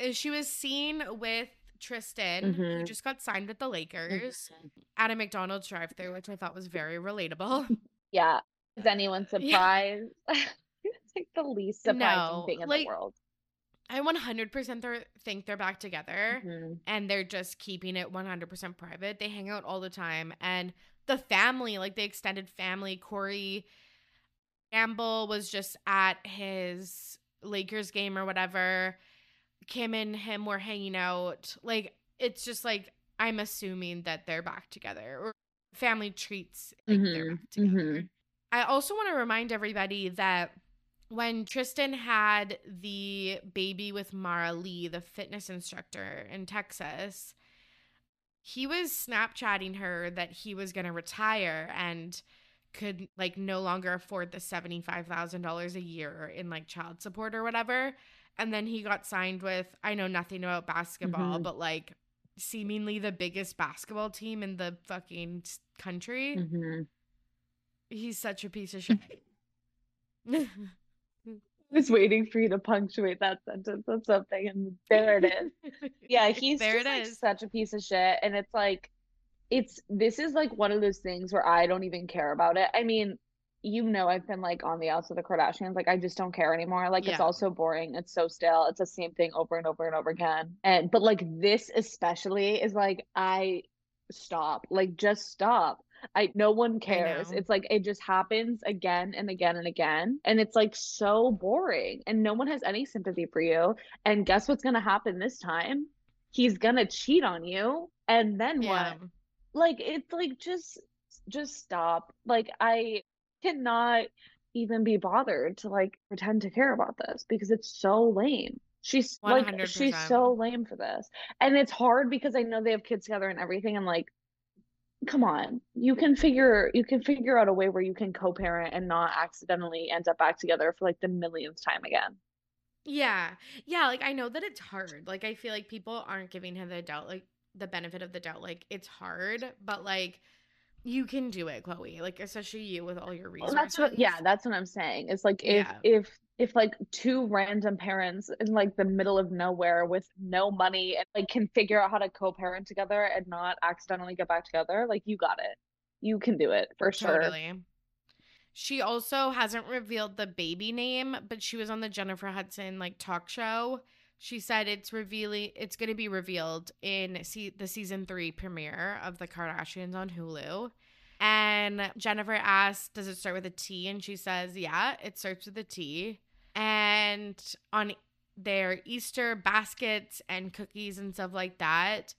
Uh, She was seen with Tristan, who Mhm. just got signed with the Lakers, at a McDonald's drive-through, which I thought was very relatable. Yeah. Is anyone Yeah. surprised? it's like the least surprising No, thing in like, the world. I 100% they're- think they're back together Mhm. and they're just keeping it 100% private. They hang out all the time. And the family, like the extended family, Corey Gamble was just at his Lakers game or whatever. Kim and him were hanging out. Like, it's just like, I'm assuming that they're back together or family treats like they're Mhm, back together. mhm. I also want to remind everybody that when Tristan had the baby with Maralee, the fitness instructor in Texas, he was Snapchatting her that he was going to retire and could like no longer afford the $75,000 a year in like child support or whatever. And then he got signed with, I know nothing about basketball, Mhm. but like seemingly the biggest basketball team in the fucking country. Mhm. He's such a piece of shit. Was waiting for you to punctuate that sentence with something, and there it is. Yeah, he's there just it like is. such a piece of shit, and it's like, it's this is like one of those things where I don't even care about it. I mean, you know I've been like on the outs of the Kardashians. Like I just don't care anymore. Like it's all so boring. It's so stale. It's the same thing over and over and over again. And but like this especially is like I stop. Like just stop. I no one cares. It's like it just happens again and again and again. And it's like so boring. And no one has any sympathy for you. And guess what's gonna happen this time? He's gonna cheat on you. And then Yeah. what? like it's like just just stop like i cannot even be bothered to like pretend to care about this because it's so lame she's like she's so lame for this and it's hard because i know they have kids together and everything and like come on you can figure you can figure out a way where you can co-parent and not accidentally end up back together for like the millionth time again Yeah. Yeah, like I know that it's hard. Like I feel like people aren't giving him the doubt like the benefit of the doubt. Like it's hard, but like you can do it, Khloe. Like especially you with all your Well, resources. that's what yeah that's what i'm saying it's like if Yeah. if if like two random parents in like the middle of nowhere with no money and like can figure out how to co-parent together and not accidentally get back together like you got it you can do it for sure Totally. She also hasn't revealed the baby name, but she was on the Jennifer Hudson like talk show. She said it's revealing it's going to be revealed in se- the season 3 premiere of The Kardashians on Hulu. And Jennifer asked, "Does it start with a T?" and she says, "Yeah, it starts with a T." And on their Easter baskets and cookies and stuff like that,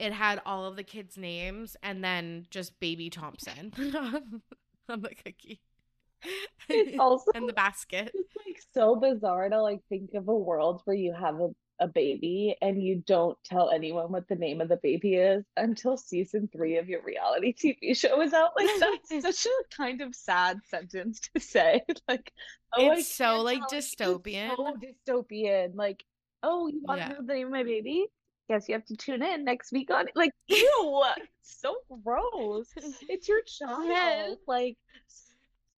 it had all of the kids' names and then just baby Thompson on the cookie. It's also and the basket. it's like so bizarre to like think of a world where you have a, a baby and you don't tell anyone what the name of the baby is until season three of your reality TV show is out. Like that's such a kind of sad sentence to say. Like, oh, It's so, like, dystopian. So dystopian. Like, oh, you want Yeah. to know the name of my baby? Guess you have to tune in next week on like ew, so gross. It's your child. Like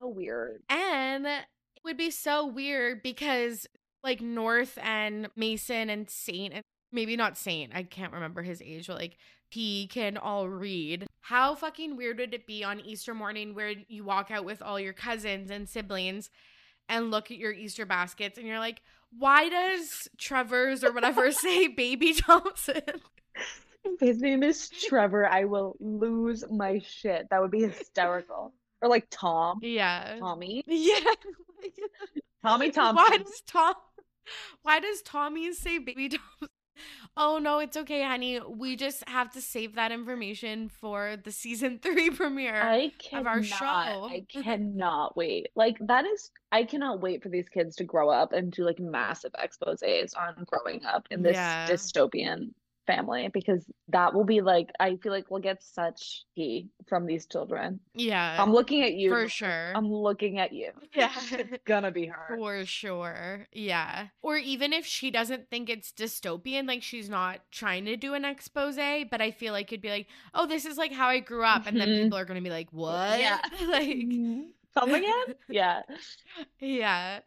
so weird. And it would be so weird because like North and Mason and Saint and maybe not Saint, I can't remember his age, but like he can all read. How fucking weird would it be on Easter morning where you walk out with all your cousins and siblings and look at your Easter baskets and you're like, why does Trevor's or whatever say baby Thompson? His name is Trevor, I will lose my shit. That would be hysterical. Or like Tom, Yeah. Tommy, Yeah. Tommy Why Thompson. does Tom Why does Tommy say baby Tom? Oh no, it's okay, honey. We just have to save that information for the season three premiere. I of our cannot, show. I cannot wait. Like that is, I cannot wait for these kids to grow up and do like massive exposés on growing up in this Yeah. dystopian family because that will be like, I feel like we'll get such tea from these children. yeah, I'm looking at you. for sure. I'm looking at you. Yeah. it's gonna be hard. For sure. Yeah. Or even if she doesn't think it's dystopian, like she's not trying to do an expose, but I feel like it'd be like, oh, this is like how I grew up. And then Mhm. people are going to be like, what? Yeah. like, Mhm. Come again? Yeah. yeah,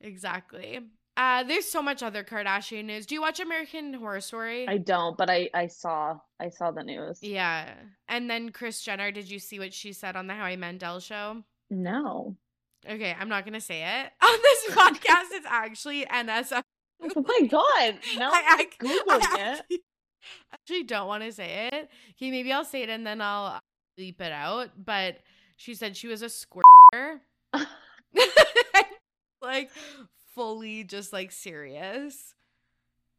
exactly. Uh, there's so much other Kardashian news. Do you watch American Horror Story? I don't, but I I saw I saw the news. yeah. And then Kris Jenner, did you see what she said on the Howie Mandel show? No. Okay, I'm not gonna say it on this podcast. It's actually NSF. Oh my god. No. I, I'm Googling I it. actually, actually don't want to say it. Okay, maybe I'll say it and then I'll bleep it out. But she said she was a squirter. like fully just like serious.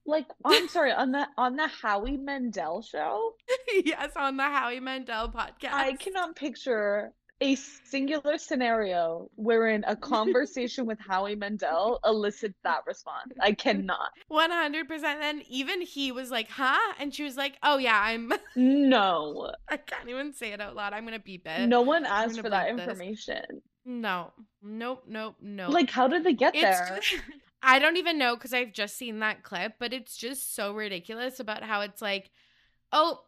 Like I'm sorry, on the on the Howie Mandel show, yes, on the Howie Mandel podcast. I cannot picture a singular scenario wherein a conversation with Howie Mandel elicits that response. I cannot. 100%. And even he was like, huh? And she was like, oh, yeah, I'm. No. I can't even say it out loud. I'm going to beep it. No one asked for that this. information. No. Nope. Nope. nope. Like how did they get it's. there? I don't even know because I've just seen that clip, but it's just so ridiculous about how it's like, oh,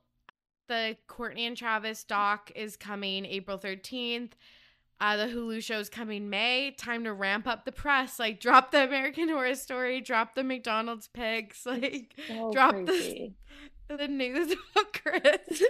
the Kourtney and Travis doc is coming April 13th. Uh, the Hulu show's coming May. Time to ramp up the press. Like, drop the American Horror Story, drop the McDonald's pics, like, So drop crazy. the news about Kris.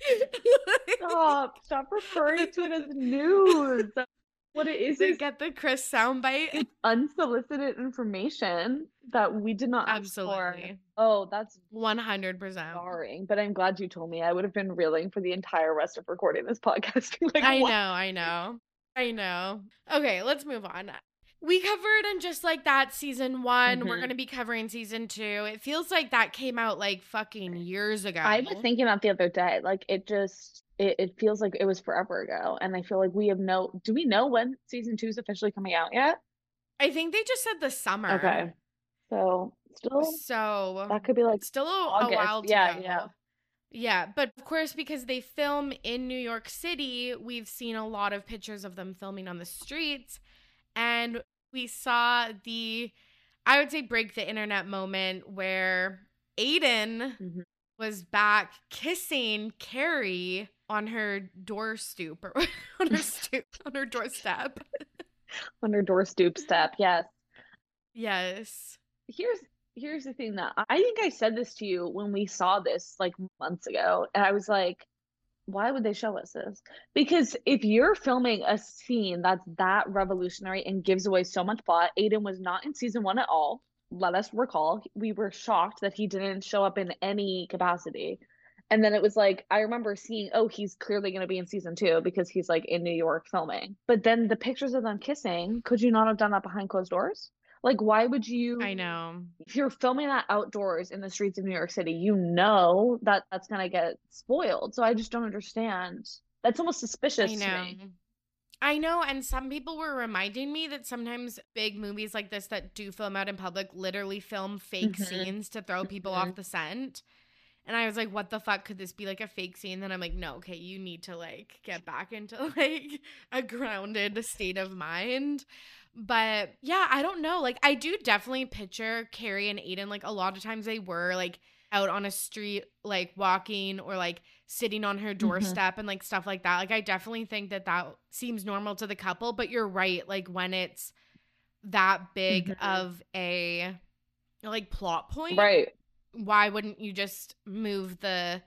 Stop. Stop referring to it as news. That's what it is get the Kris soundbite. it's unsolicited information that we did not. Absolutely. Oh, that's One hundred percent. jarring. But I'm glad you told me. I would have been reeling for the entire rest of recording this podcast. like, I what? know, I know. I know. Okay, let's move on. We covered and just like that season one. We're Mhm. gonna be covering season two. It feels like that came out like fucking years ago. I was thinking about the other day. Like it just it, it feels like it was forever ago. And I feel like we have no do we know when season two is officially coming out yet? I think they just said the summer. Okay. So still So that could be like still a, a while to Yeah, go. yeah. Yeah, but of course, because they film in New York City, we've seen a lot of pictures of them filming on the streets. And we saw the, I would say, break the internet moment where Aidan Mhm. was back kissing Carrie on her door stoop or on her stoop, on her doorstep. on her door stoop step. Yes. Yes. here's here's the thing that I think I said this to you when we saw this like months ago, and I was like, why would they show us this? Because if you're filming a scene that's that revolutionary and gives away so much plot, Aidan was not in season one at all. Let us recall, we were shocked that he didn't show up in any capacity. And then it was like, I remember seeing, oh, he's clearly going to be in season two because he's like in New York filming. But then the pictures of them kissing, could you not have done that behind closed doors? Like, why would you? I know. if you're filming that outdoors in the streets of New York City, you know that that's gonna get spoiled. So I just don't understand. That's almost suspicious I to know. me. I know, and some people were reminding me that sometimes big movies like this that do film out in public literally film fake Mhm. scenes to throw people off the scent. And I was like, what the fuck could this be like a fake scene? Then I'm like, no, okay, you need to like get back into like a grounded state of mind. But yeah, I don't know. Like I do definitely picture Carrie and Aidan like a lot of times they were like out on a street like walking or like sitting on her doorstep and like stuff like that. Like I definitely think that that seems normal to the couple, but you're right like when it's that big Mhm. of a like plot point, Right, why wouldn't you just move the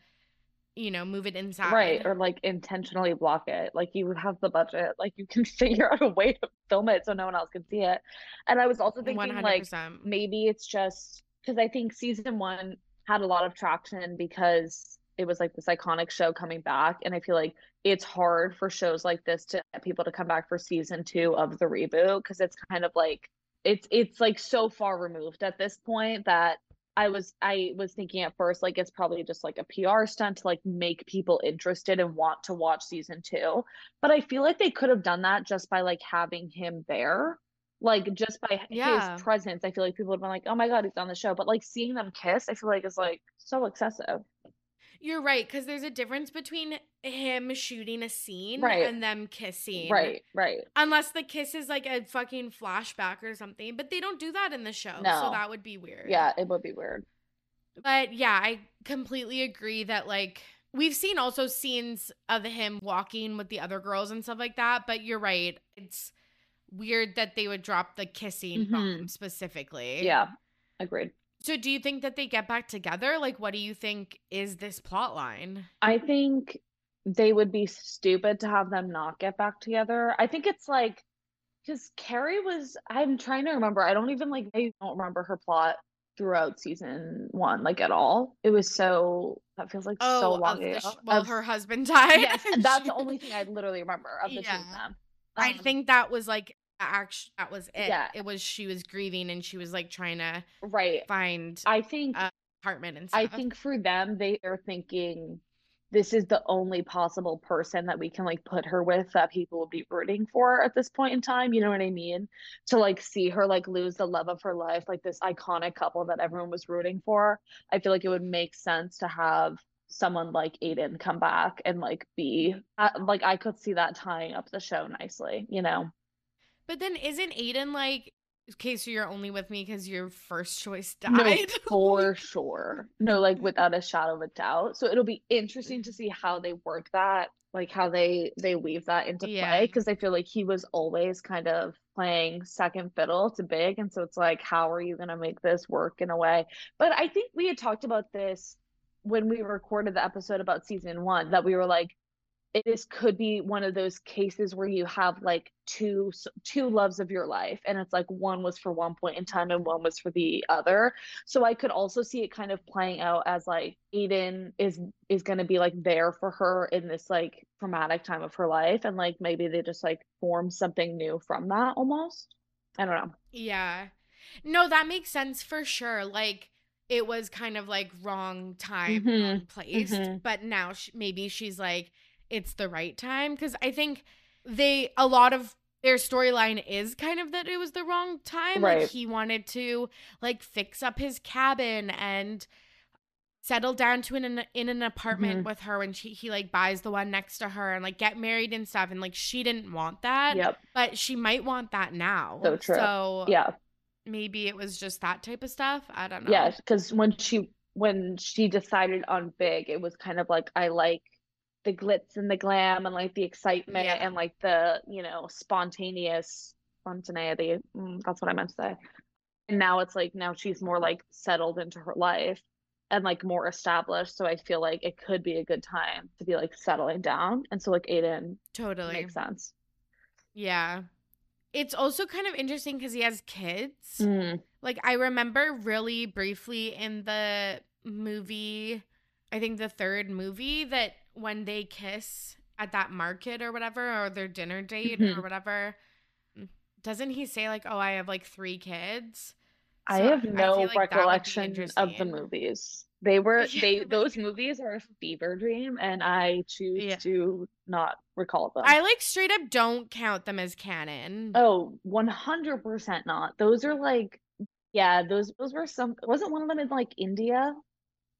you know, move it inside? right. Or like intentionally block it. Like you have the budget. Like you can figure out a way to film it so no one else can see it. And I was also thinking One hundred like percent. maybe it's just because I think season one had a lot of traction because it was like this iconic show coming back. And I feel like it's hard for shows like this to get people to come back for season two of the reboot because it's kind of like it's it's like so far removed at this point that I was I was thinking at first like it's probably just like a PR stunt to like make people interested and want to watch season two. But I feel like they could have done that just by like having him there like just by Yeah. his presence, I feel like people would have been like, "Oh my god, he's on the show." But like seeing them kiss, I feel like is like so excessive. You're right, because there's a difference between him shooting a scene Right. and them kissing. Right, right. Unless the kiss is like a fucking flashback or something. But they don't do that in the show. So that would be weird. Yeah, it would be weird. But yeah, I completely agree that like we've seen also scenes of him walking with the other girls and stuff like that. But you're right. It's weird that they would drop the kissing Mhm. bomb specifically. Yeah, agreed. So do you think that they get back together? Like what do you think is this plot line? I think they would be stupid to have them not get back together. I think it's like because Carrie was. I'm trying to remember. I don't even like. I don't remember her plot throughout season one, like at all. It was so. That feels like so long ago. sh- well, of- her husband died. Yes, that's the only thing I literally remember of the two of Yeah. them. I Um, think that was like actually that was it. Yeah. It was she was grieving and she was like trying to right. find I think apartment and stuff. I think for them, they are thinking this is the only possible person that we can like put her with that people will be rooting for at this point in time. You know what I mean? To like see her like lose the love of her life, like this iconic couple that everyone was rooting for. I feel like it would make sense to have someone like Aidan come back and like be uh, like I could see that tying up the show nicely, you know? But then isn't Aidan like okay, so you're only with me because your first choice No, died? for sure. No, like mm-hmm. without a shadow of a doubt. So it'll be interesting to see how they work that, like how they they weave that into Yeah. play. Because I feel like he was always kind of playing second fiddle to Big, and so it's like, how are you gonna make this work in a way? But I think we had talked about this when we recorded the episode about season one that we were like, it is could be one of those cases where you have like two two loves of your life and it's like one was for one point in time and one was for the other so i could also see it kind of playing out as like aidan is is going to be like there for her in this like traumatic time of her life and like maybe they just like form something new from that almost i don't know yeah no that makes sense for sure like it was kind of like wrong time mm-hmm. wrong place mm-hmm. but now she, maybe she's like it's the right time because I think they a lot of their storyline is kind of that it was the wrong time. Right. Like he wanted to like fix up his cabin and settle down to an in an apartment mm-hmm. with her when she he like buys the one next to her and like get married and stuff and like she didn't want that. Yep. But she might want that now. So true. So yeah. Maybe it was just that type of stuff. I don't know. Yeah, because when she when she decided on big, it was kind of like I like the glitz and the glam and like the excitement yeah. and like the you know spontaneous spontaneity. Mm, that's what i meant to say. And now it's like now she's more like settled into her life and like more established. So i feel like it could be a good time to be like settling down. And so like aidan totally. makes sense. Yeah. It's also kind of interesting because he has kids. Mm. like i remember really briefly in the movie i think the third movie that when they kiss at that market or whatever, or their dinner date mm-hmm. or whatever, doesn't he say like, "Oh, I have like three kids"? So I have no I like recollection of the movies. They were they those movies are a fever dream, and I choose yeah. to not recall them. I like straight up don't count them as canon. Oh, 100 percent not. Those are like yeah, those those were some. Wasn't one of them in like India?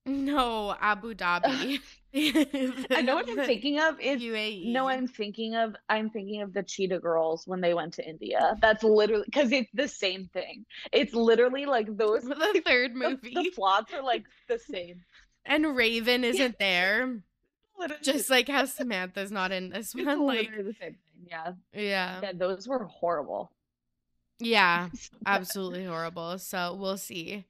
No, Abu Dhabi. I know what I'm thinking of is UAE. No, I'm thinking of I'm thinking of the Cheetah Girls when they went to India. That's literally because it's the same thing. It's literally like those. The third movie. The, the plots are like the same. And Raven isn't there. Literally. Just like how Samantha's not in this one. It's like the same thing. Yeah. Yeah. Yeah. Those were horrible. Yeah, absolutely horrible. So we'll see.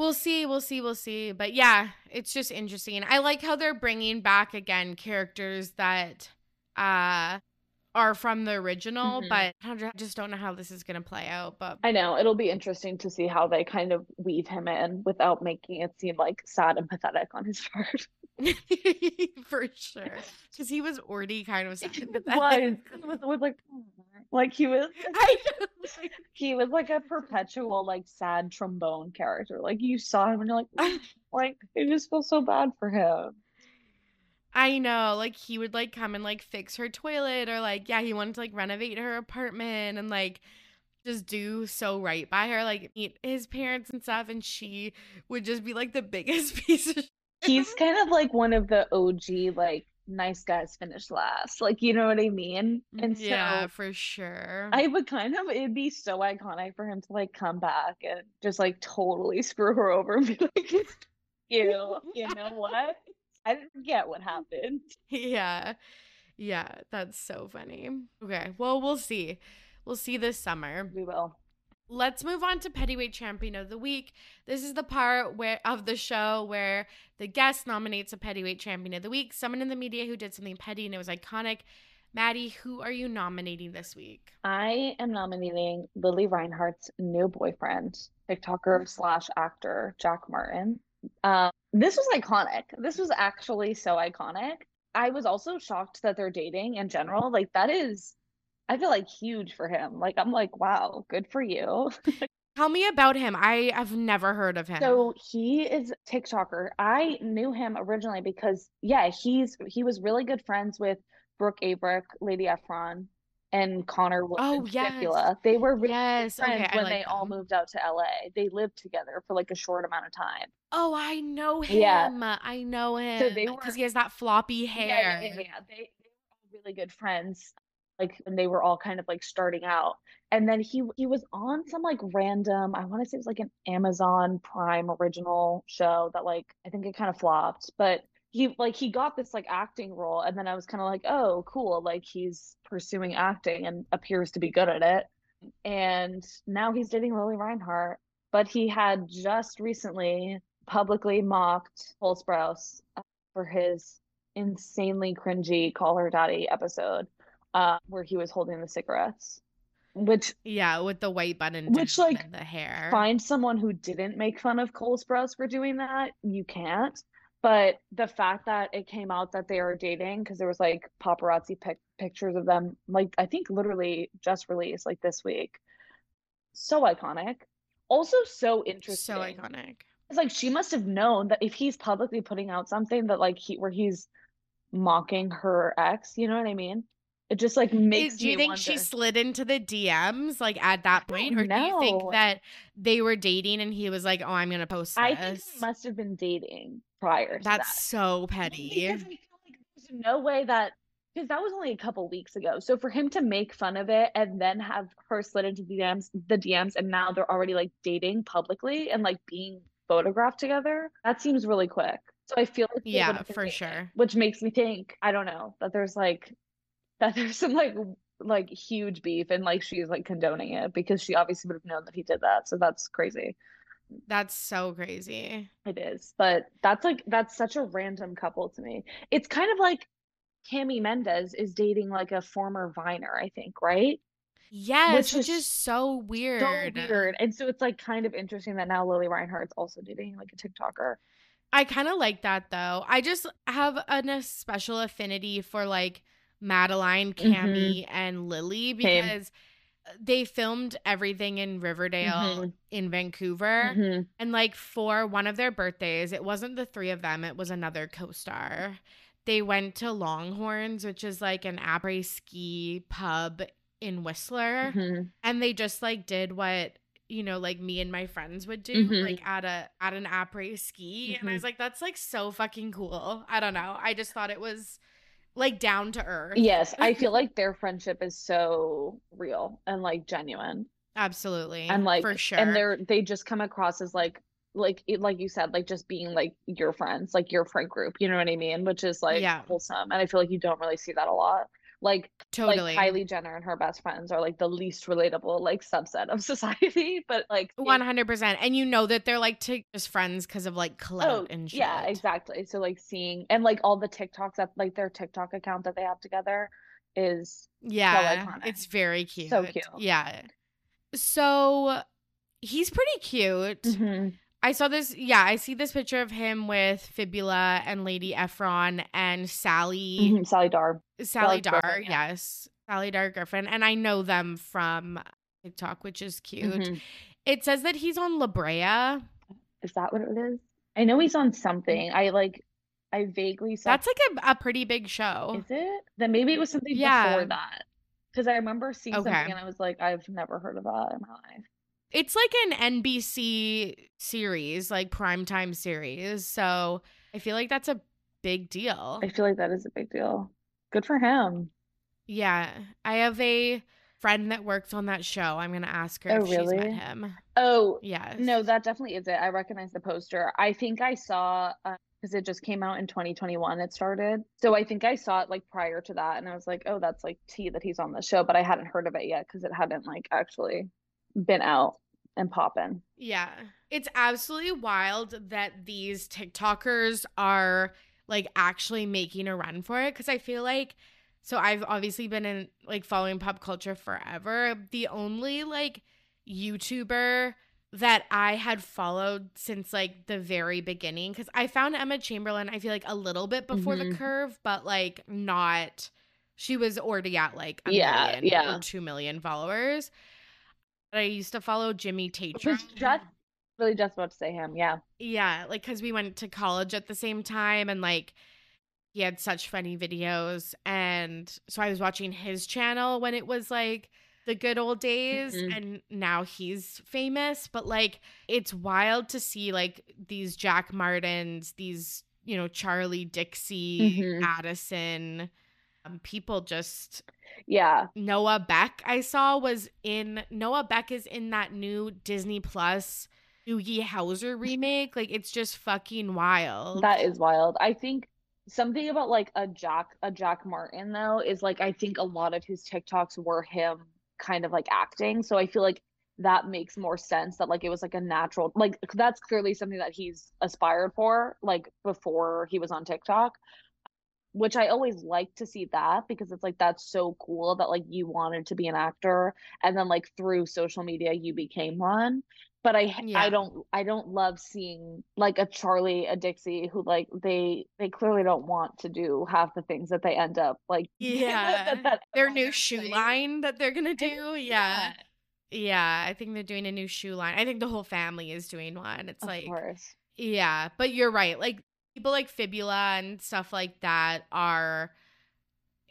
We'll see, we'll see, we'll see. But yeah, it's just interesting. I like how they're bringing back again characters that uh are from the original, mm-hmm. but I just don't know how this is going to play out. But I know it'll be interesting to see how they kind of weave him in without making it seem like sad and pathetic on his part. For sure, because he was already kind of sad. Was was, was like, like he was. he was like a perpetual like sad trombone character. Like you saw him and you're like, like I just feel so bad for him. I know, like he would like come and like fix her toilet or like yeah, he wanted to like renovate her apartment and like just do so right by her, like meet his parents and stuff, and she would just be like the biggest piece of. Shit. He's kind of like one of the OG like nice guys finish last, like you know what I mean. And yeah, so for sure. I would kind of it'd be so iconic for him to like come back and just like totally screw her over and be like, you, you know what? I didn't get what happened. Yeah. Yeah, that's so funny. Okay, well, we'll see. We'll see this summer. We will. Let's move on to Pettyweight Champion of the Week. This is the part where of the show where the guest nominates a Pettyweight Champion of the Week, someone in the media who did something petty and it was iconic. Maddy, who are you nominating this week? I am nominating Lili Reinhart's new boyfriend, TikToker slash actor Jack Martin. Um, this was iconic. This was actually so iconic. I was also shocked that they're dating in general. Like that is I feel like huge for him. Like I'm like, wow, good for you. Tell me about him. I have never heard of him. So he is TikToker. I knew him originally because yeah, he's he was really good friends with Brooke Averick, Lady Efron, and Connor oh, yes. They were really yes. friends okay, when like they them. all moved out to LA. They lived together for like a short amount of time. Oh, I know him. Yeah. I know him. So they because he has that floppy hair. Yeah, yeah, yeah. They, they were all really good friends. Like when they were all kind of like starting out. And then he he was on some like random, I want to say it was like an Amazon Prime original show that like I think it kind of flopped, but he like he got this like acting role and then i was kind of like oh cool like he's pursuing acting and appears to be good at it and now he's dating Lili Reinhart but he had just recently publicly mocked Cole Sprouse uh, for his insanely cringy call her daddy episode uh, where he was holding the cigarettes which yeah with the white button which like the hair. find someone who didn't make fun of Cole Sprouse for doing that you can't. But the fact that it came out that they are dating because there was like paparazzi pic- pictures of them like i think literally just released like this week. So iconic. Also so interesting. so iconic it's like she must have known that if he's publicly putting out something that like he where he's mocking her ex you know what i mean it just like makes do you think wonder. she slid into the dms like at that point or do you think that they were dating and he was like oh i'm gonna post this i think must have been dating prior that's that. so petty because like there's no way that because that was only a couple weeks ago. So for him to make fun of it and then have her slid into the DMs, the DMs, and now they're already like dating publicly and like being photographed together, that seems really quick. So I feel like yeah, for sure. Which makes me think I don't know that there's like that there's some like like huge beef and like she's like condoning it because she obviously would have known that he did that. So that's crazy. That's so crazy. It is. But that's like that's such a random couple to me. It's kind of like Cami Mendes is dating like a former Viner, I think, right? Yes, which, which is, so weird. So weird. And so it's like kind of interesting that now Lili Reinhart's also dating like a TikToker. I kind of like that though. I just have a special affinity for like Madelaine, Cami, mm-hmm. and Lili because Same. they filmed everything in Riverdale mm-hmm. in Vancouver. Mm-hmm. And like for one of their birthdays, it wasn't the three of them, it was another co star they went to Longhorns, which is like an après ski pub in Whistler, mm-hmm. and they just like did what you know like me and my friends would do mm-hmm. like at a at an après ski mm-hmm. and i was mm-hmm. like that's like so fucking cool i don't know i just thought it was like down to earth yes i feel like their friendship is so real and like genuine absolutely and like for sure and they're they just come across as like like it, like you said like just being like your friends like your friend group you know what i mean which is like yeah. wholesome and i feel like you don't really see that a lot like totally like kylie jenner and her best friends are like the least relatable like subset of society but like 100% and you know that they're like just friends because of like clout oh, and shit. yeah exactly so like seeing and like all the tiktoks that like their tiktok account that they have together is yeah so it's very cute so cute yeah so he's pretty cute mm-hmm. I saw this. Yeah, I see this picture of him with Fibula and Lady Efron and Sally. Mm-hmm, Sally Dar. Sally, Dar, Griffin, yeah. yes. Sally Dar Griffin. And I know them from TikTok, which is cute. Mm-hmm. It says that he's on La Brea. Is that what it is? I know he's on something. I like, I vaguely saw. That's like a, a pretty big show. Is it? Then maybe it was something yeah. before that. Because I remember seeing okay. something and I was like, I've never heard of that in my life. It's like an NBC series, like primetime series. So I feel like that's a big deal. I feel like that is a big deal. Good for him. Yeah. I have a friend that works on that show. I'm going to ask her oh, if really? she's met him. Oh, yeah. No, that definitely is it. I recognize the poster. I think I saw because uh, it just came out in 2021 it started. So I think I saw it like prior to that and I was like, "Oh, that's like T that he's on the show," but I hadn't heard of it yet cuz it hadn't like actually been out and popping. Yeah. It's absolutely wild that these TikTokers are like actually making a run for it. Cause I feel like, so I've obviously been in like following pop culture forever. The only like YouTuber that I had followed since like the very beginning, because I found Emma Chamberlain, I feel like a little bit before mm-hmm. the curve, but like not, she was already at like a yeah, million yeah. or two million followers. I used to follow Jimmy Tatro. Just really just about to say him, yeah. Yeah, like because we went to college at the same time and like he had such funny videos. And so I was watching his channel when it was like the good old days mm-hmm. and now he's famous. But like it's wild to see like these Jack Martins, these, you know, Charli Dixie, mm-hmm. Addison, um, people just yeah. Noah Beck I saw was in Noah Beck is in that new Disney Plus Doogie Howser remake. Like it's just fucking wild. That is wild. I think something about like a Jack a Jack Martin though is like I think a lot of his TikToks were him kind of like acting. So I feel like that makes more sense that like it was like a natural like that's clearly something that he's aspired for like before he was on TikTok which I always like to see that because it's like that's so cool that like you wanted to be an actor and then like through social media you became one but I yeah. I don't I don't love seeing like a Charli a Dixie who like they they clearly don't want to do half the things that they end up like yeah that, that, their new shoe line that they're gonna do yeah. yeah. I think they're doing a new shoe line I think the whole family is doing one it's of like course. yeah but you're right like people like Fibula and stuff like that are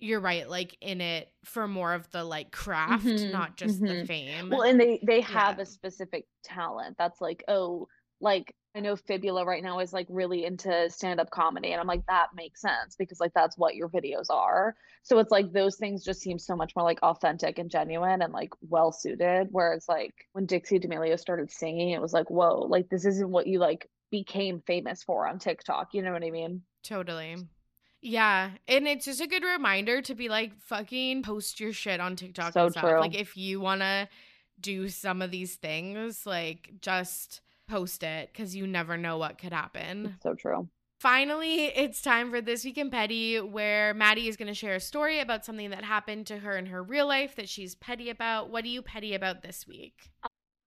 you're right like in it for more of the like craft mm-hmm, not just mm-hmm. the fame well and they they have yeah. a specific talent that's like oh like i know fibula right now is like really into stand-up comedy and i'm like that makes sense because like that's what your videos are so it's like those things just seem so much more like authentic and genuine and like well suited whereas like when dixie d'amelio started singing it was like whoa like this isn't what you like became famous for on TikTok. You know what I mean? Totally. Yeah, and it's just a good reminder to be like fucking post your shit on TikTok so and stuff. True. Like if you want to do some of these things, like just post it cuz you never know what could happen. It's so true. Finally, it's time for This Week in Petty, where Maddy is going to share a story about something that happened to her in her real life that she's petty about. What are you petty about this week?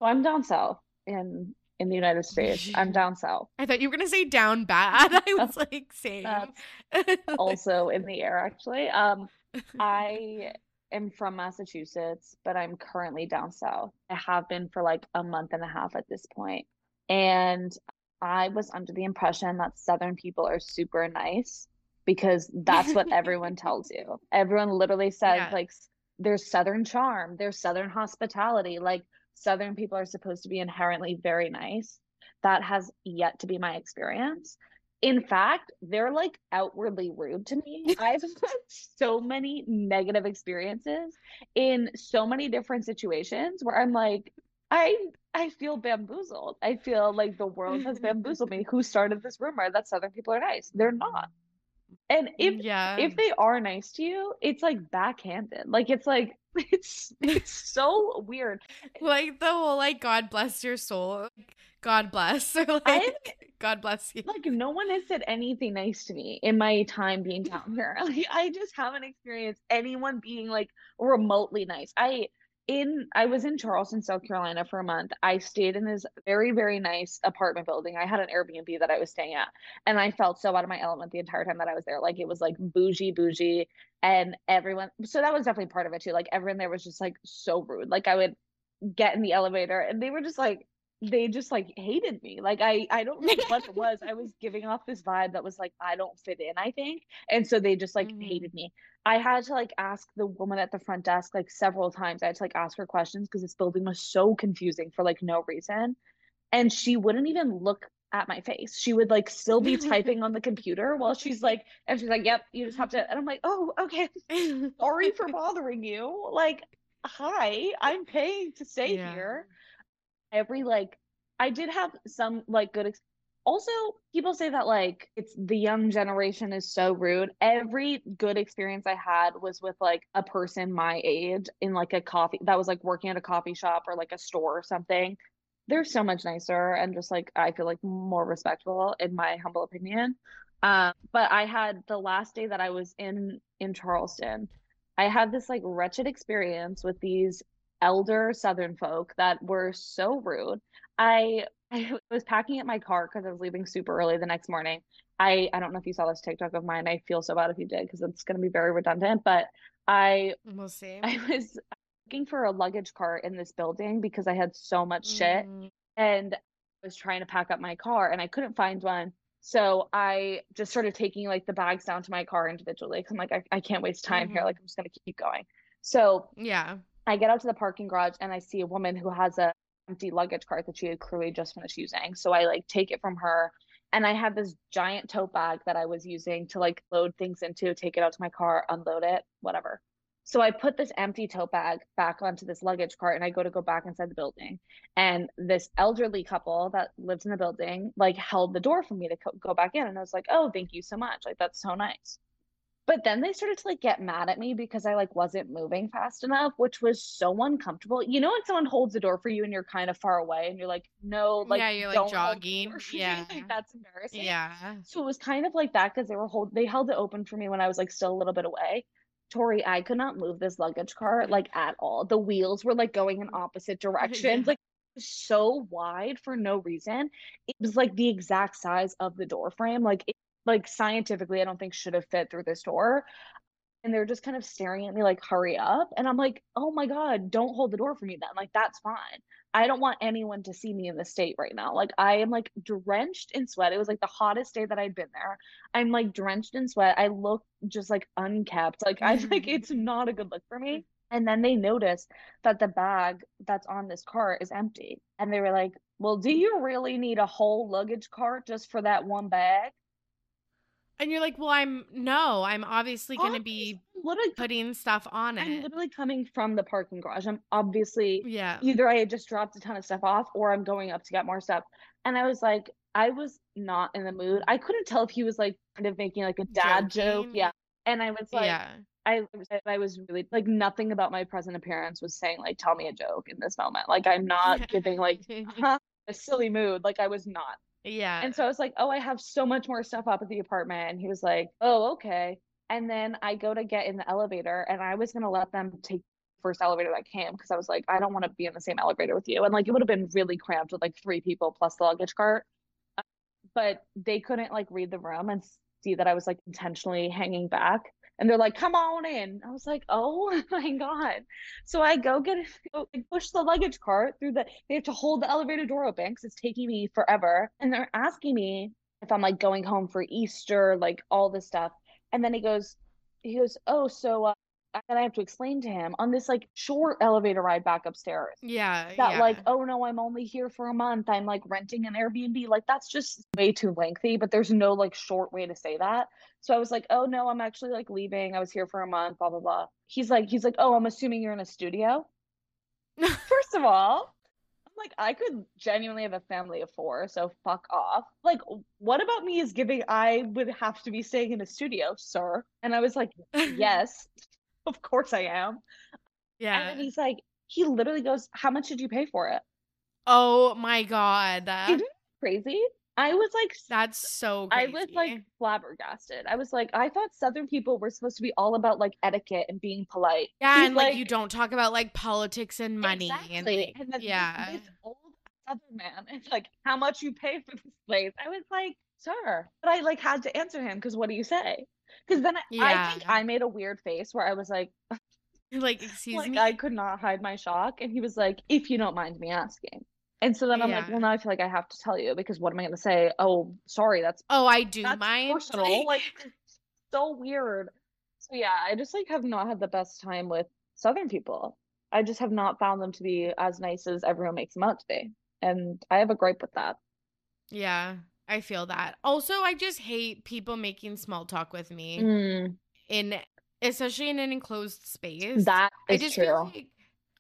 I'm down south in in the United States. I'm down south. I thought you were gonna say down bad. I was like, same. also in the air, actually. Um, I am from Massachusetts, but I'm currently down south. I have been for like a month and a half at this point, and I was under the impression that Southern people are super nice because that's what everyone tells you. Everyone literally says yeah. like there's Southern charm, there's Southern hospitality, like Southern people are supposed to be inherently very nice. That has yet to be my experience. In fact, they're like outwardly rude to me. I've had so many negative experiences in so many different situations where I'm like, I I feel bamboozled. I feel like the world has bamboozled me. Who started this rumor that Southern people are nice? They're not. And if yeah. if they are nice to you, it's like backhanded. Like it's like it's it's so weird. Like the whole like God bless your soul. God bless. Or like I, God bless you. Like no one has said anything nice to me in my time being down here. Like I just haven't experienced anyone being like remotely nice. I in I was in Charleston, South Carolina for a month. I stayed in this very very nice apartment building. I had an Airbnb that I was staying at, and I felt so out of my element the entire time that I was there. Like it was like bougie bougie, and everyone. So that was definitely part of it too. Like everyone there was just like so rude. Like I would get in the elevator, and they were just like they just like hated me. Like I I don't know what it was. I was giving off this vibe that was like I don't fit in, I think. And so they just like mm-hmm. hated me. I had to like ask the woman at the front desk like several times. I had to like ask her questions because this building was so confusing for like no reason. And she wouldn't even look at my face. She would like still be typing on the computer while she's like, and she's like, yep, you just have to. And I'm like, oh, okay. Sorry for bothering you. Like, hi, I'm paying to stay yeah. here every like I did have some like good ex- also people say that like it's the young generation is so rude. Every good experience i had was with like a person my age in like a coffee that was like working at a coffee shop or like a store or something. They're so much nicer and just like i feel like more respectful in my humble opinion. Um, but i had the last day that i was in in charleston i had this like wretched experience with these elder southern folk that were so rude i i was packing up my car because i was leaving super early the next morning i i don't know if you saw this tiktok of mine i feel so bad if you did because it's going to be very redundant but i we'll see i was looking for a luggage cart in this building because i had so much shit mm. and i was trying to pack up my car and i couldn't find one so I just started taking like the bags down to my car individually because I'm like, I, I can't waste time mm-hmm. here. Like, I'm just going to keep going. So, yeah. I get out to the parking garage and I see a woman who has a empty luggage cart that she had clearly just finished using. So I like take it from her and I had this giant tote bag that I was using to like load things into, take it out to my car, unload it, whatever. So I put this empty tote bag back onto this luggage cart and I go to go back inside the building. And this elderly couple that lives in the building like held the door for me to co- go back in. And I was like, oh, thank you so much. Like, that's so nice. But then they started to like get mad at me because I like wasn't moving fast enough, which was so uncomfortable. You know when someone holds the door for you and you're kind of far away and you're like, no, like yeah, you're like don't hold the jogging. Yeah. like that's embarrassing. Yeah. So it was kind of like that because they were hold they held it open for me when I was like still a little bit away. Torry, I could not move this luggage cart like at all. The wheels were like going in opposite directions. Like so wide for no reason. It was like the exact size of the door frame. Like it, like scientifically, I don't think should have fit through this door. And they're just kind of staring at me like, hurry up. And I'm like, oh my God, don't hold the door for me then. Like, that's fine. I don't want anyone to see me in the state right now. Like, I am like drenched in sweat. It was like the hottest day that I'd been there. I'm like drenched in sweat. I look just like unkept. Like, I like mm-hmm. it's not a good look for me. And then they noticed that the bag that's on this cart is empty. And they were like, well, do you really need a whole luggage cart just for that one bag? And you're like, well, I'm no, I'm obviously going to be literally putting stuff on it. I'm literally coming from the parking garage. I'm obviously Yeah. either I had just dropped a ton of stuff off or I'm going up to get more stuff. And I was like, I was not in the mood. I couldn't tell if he was like kind of making like a dad joke. Yeah. And I was like, yeah. I I was really like nothing about my present appearance was saying like tell me a joke in this moment. Like I'm not giving like a silly mood. Like I was not. Yeah. And so I was like, oh, I have so much more stuff up at the apartment. And he was like, oh, okay. And then I go to get in the elevator and I was going to let them take the first elevator that came because I was like, I don't want to be in the same elevator with you. And like, it would have been really cramped with like three people plus the luggage cart. But they couldn't like read the room and see that I was like intentionally hanging back. And they're like, come on in. I was like, oh my God. So I go get like, push the luggage cart through the, they have to hold the elevator door open because it's taking me forever. And they're asking me if I'm like going home for Easter, like all this stuff. And then he goes, he goes, oh, so, uh, and I have to explain to him on this like short elevator ride back upstairs yeah. that yeah. like oh no i'm only here for a month. I'm like renting an airbnb. Like that's just way too lengthy but there's no like short way to say that. So i was like oh no i'm actually like leaving. I was here for a month blah blah blah. He's like he's like oh i'm assuming you're in a studio? First of all i'm like i could genuinely have a family of four so fuck off. Like what about me is giving i would have to be staying in a studio sir? And i was like yes of course i am yeah. and he's like he literally goes how much did you pay for it oh my god. Isn't crazy. I was like, That's so I was like flabbergasted. I was like, I thought Southern people were supposed to be all about like etiquette and being polite. yeah, He's and like, you don't talk about like politics and money and Exactly. like, And then this- yeah. this, old Southern man, it's like, how much you pay for this place? I was like, sir, but I like had to answer him because what do you say? Because then I, I think I made a weird face where I was like, like excuse like me. I could not hide my shock, and he was like, if you don't mind me asking. And so then I'm like, well, now I feel like I have to tell you because what am I going to say? Oh, sorry, that's oh, I do that's mind. personal. Like so weird. So yeah, I just like have not had the best time with Southern people. I just have not found them to be as nice as everyone makes them out to be. And I have a gripe with that. yeah, I feel that. Also, I just hate people making small talk with me Mm, in especially in an enclosed space. that I just true. feel like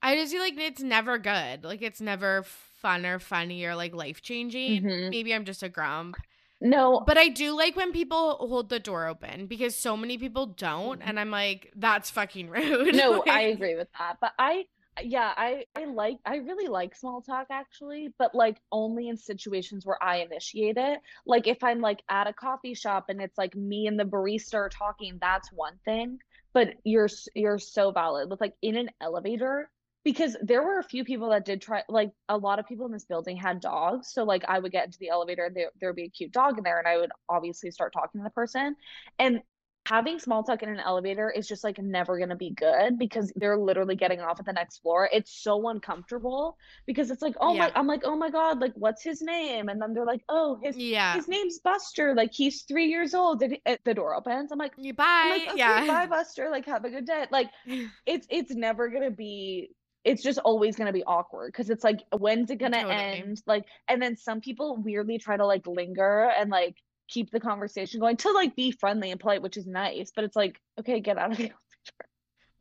I just feel like it's never good. Like it's never fun or funny or like life changing. Mhm. Maybe I'm just a grump. No, But I do like when people hold the door open because so many people don't Mhm. and I'm like that's fucking rude. no, Like, I agree with that. But I yeah, I I like I really like small talk actually, but like only in situations where I initiate it. Like if I'm like at a coffee shop and it's like me and the barista are talking, that's one thing. But you're you're so valid with like in an elevator because there were a few people that did try like a lot of people in this building had dogs. So like I would get into the elevator and there there'd be a cute dog in there and I would obviously start talking to the person. And having small talk in an elevator is just like never going to be good because they're literally getting off at the next floor. It's so uncomfortable because it's like, oh my, I'm like, oh my God, like, what's his name? And then they're like, oh, his, Yeah. his name's Buster. Like, he's three years old. Did he, uh, the door opens. I'm like, You I'm bye. like, okay, yeah. bye, Buster. Like, have a good day. Like, it's, it's never going to be, it's just always going to be awkward because it's like, when's it going to Totally. end? Like, and then some people weirdly try to like linger and like, keep the conversation going to like be friendly and polite, which is nice. But it's like, okay, get out of here.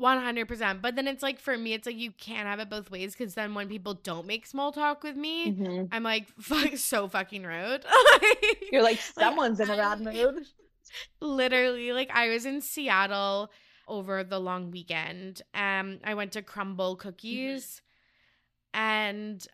100%. But then it's like for me it's like you can't have it both ways cuz then when people don't make small talk with me, Mhm. I'm like fuck so fucking rude. You're like, Like, someone's in a bad mood. Literally, like I was in Seattle over the long weekend. Um, I went to Crumbl Cookies, mm-hmm. and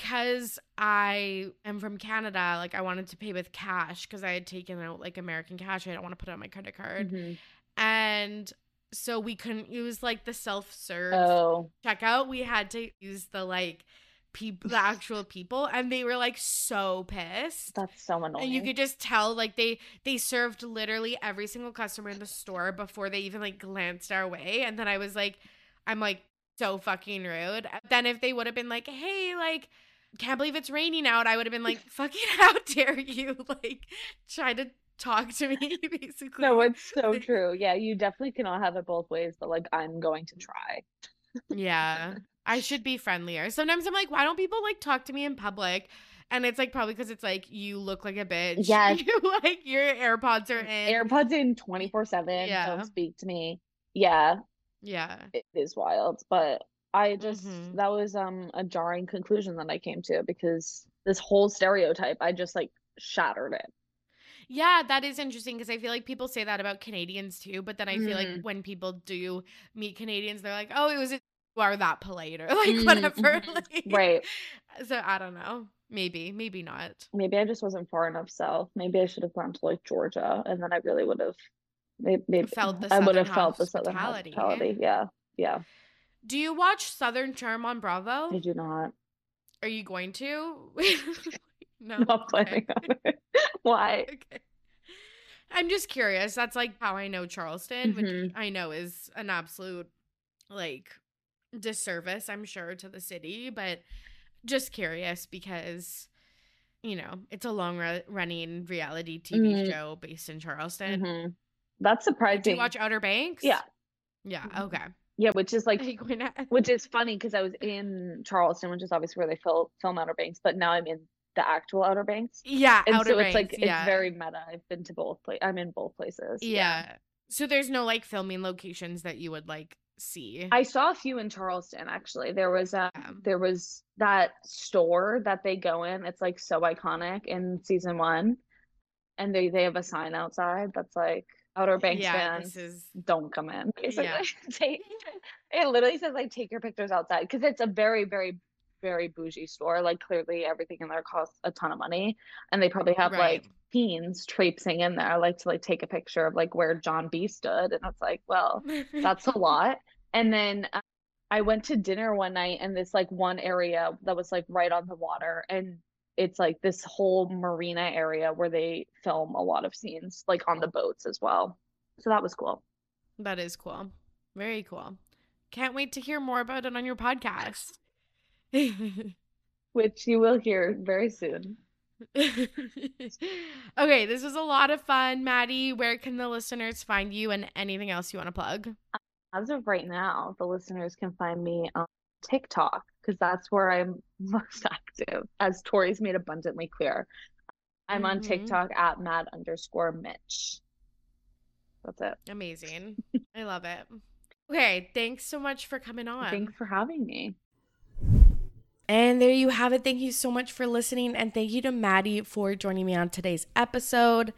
because I am from Canada, like I wanted to pay with cash because I had taken out like American cash. I don't want to put it on my credit card, mm-hmm. and so we couldn't use like the self serve oh. checkout. We had to use the like people the actual people and they were like so pissed that's so annoying and you could just tell like they they served literally every single customer in the store before they even like glanced our way and then i was like i'm like so fucking rude then if they would have been like hey like can't believe it's raining out i would have been like fucking how dare you like try to talk to me basically no it's so true yeah you definitely cannot have it both ways but like i'm going to try yeah I should be friendlier. Sometimes I'm like, why don't people like talk to me in public? And it's like probably because it's like you look like a bitch. Yeah. You like your AirPods are in. AirPods in 24 7. Yeah. Don't speak to me. Yeah. Yeah. It is wild. But I just mm-hmm. that was um a jarring conclusion that I came to because this whole stereotype, I just like shattered it. Yeah, that is interesting because I feel like people say that about Canadians too, but then I feel mm. like when people do meet Canadians, they're like, "Oh, it was you are that polite or like mm-hmm. whatever. Like, right. So I don't know. Maybe, maybe not. Maybe I just wasn't far enough south. Maybe I should have gone to like Georgia, and then I really would have. Maybe, maybe felt the I would have felt the southern hospitality. Yeah, yeah. Do you watch Southern Charm on Bravo? I do not. Are you going to? no, not planning okay. on it. Why? Okay. I'm just curious. That's like how I know Charleston, mm-hmm. which I know is an absolute like disservice, I'm sure, to the city, but just curious because you know it's a long running reality TV mm-hmm. show based in Charleston. Mm-hmm. That's surprising. Do you watch Outer Banks? Yeah. Yeah. Mm-hmm. Okay. Yeah, which is like, which is funny because I was in Charleston, which is obviously where they film film Outer Banks, but now I'm in the actual Outer Banks. Yeah, and Outer so Banks, it's like yeah. it's very meta. I've been to both places. I'm in both places. Yeah. yeah. So there's no like filming locations that you would like see. I saw a few in Charleston actually. There was a yeah. there was that store that they go in. It's like so iconic in season 1. And they they have a sign outside that's like Outer Banks yeah, fans is... don't come in. Basically. Yeah. it literally says like take your pictures outside because it's a very very very bougie store. Like clearly everything in there costs a ton of money, and they probably have right. like teens traipsing in there I like to like take a picture of like where John B stood, and it's like, well, that's a lot. And then uh, I went to dinner one night in this like one area that was like right on the water, and it's like this whole marina area where they film a lot of scenes like on the boats as well. So that was cool. That is cool. Very cool. Can't wait to hear more about it on your podcast. Which you will hear very soon. okay, this was a lot of fun. Maddy, where can the listeners find you and anything else you want to plug? As of right now, the listeners can find me on TikTok because that's where I'm most active, as Torry's made abundantly clear. I'm mm-hmm. on TikTok at mad underscore Mitch. That's it. Amazing. I love it. Okay, thanks so much for coming on. Thanks for having me. And there you have it. Thank you so much for listening. And thank you to Maddy for joining me on today's episode.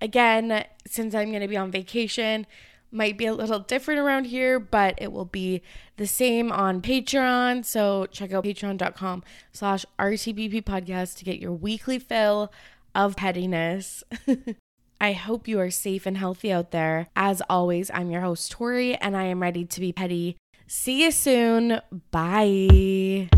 Again, since I'm going to be on vacation, might be a little different around here, but it will be the same on Patreon. So check out patreon.com slash RTBP podcast to get your weekly fill of pettiness. I hope you are safe and healthy out there. As always, I'm your host, Torry, and I am ready to be petty. See you soon. Bye.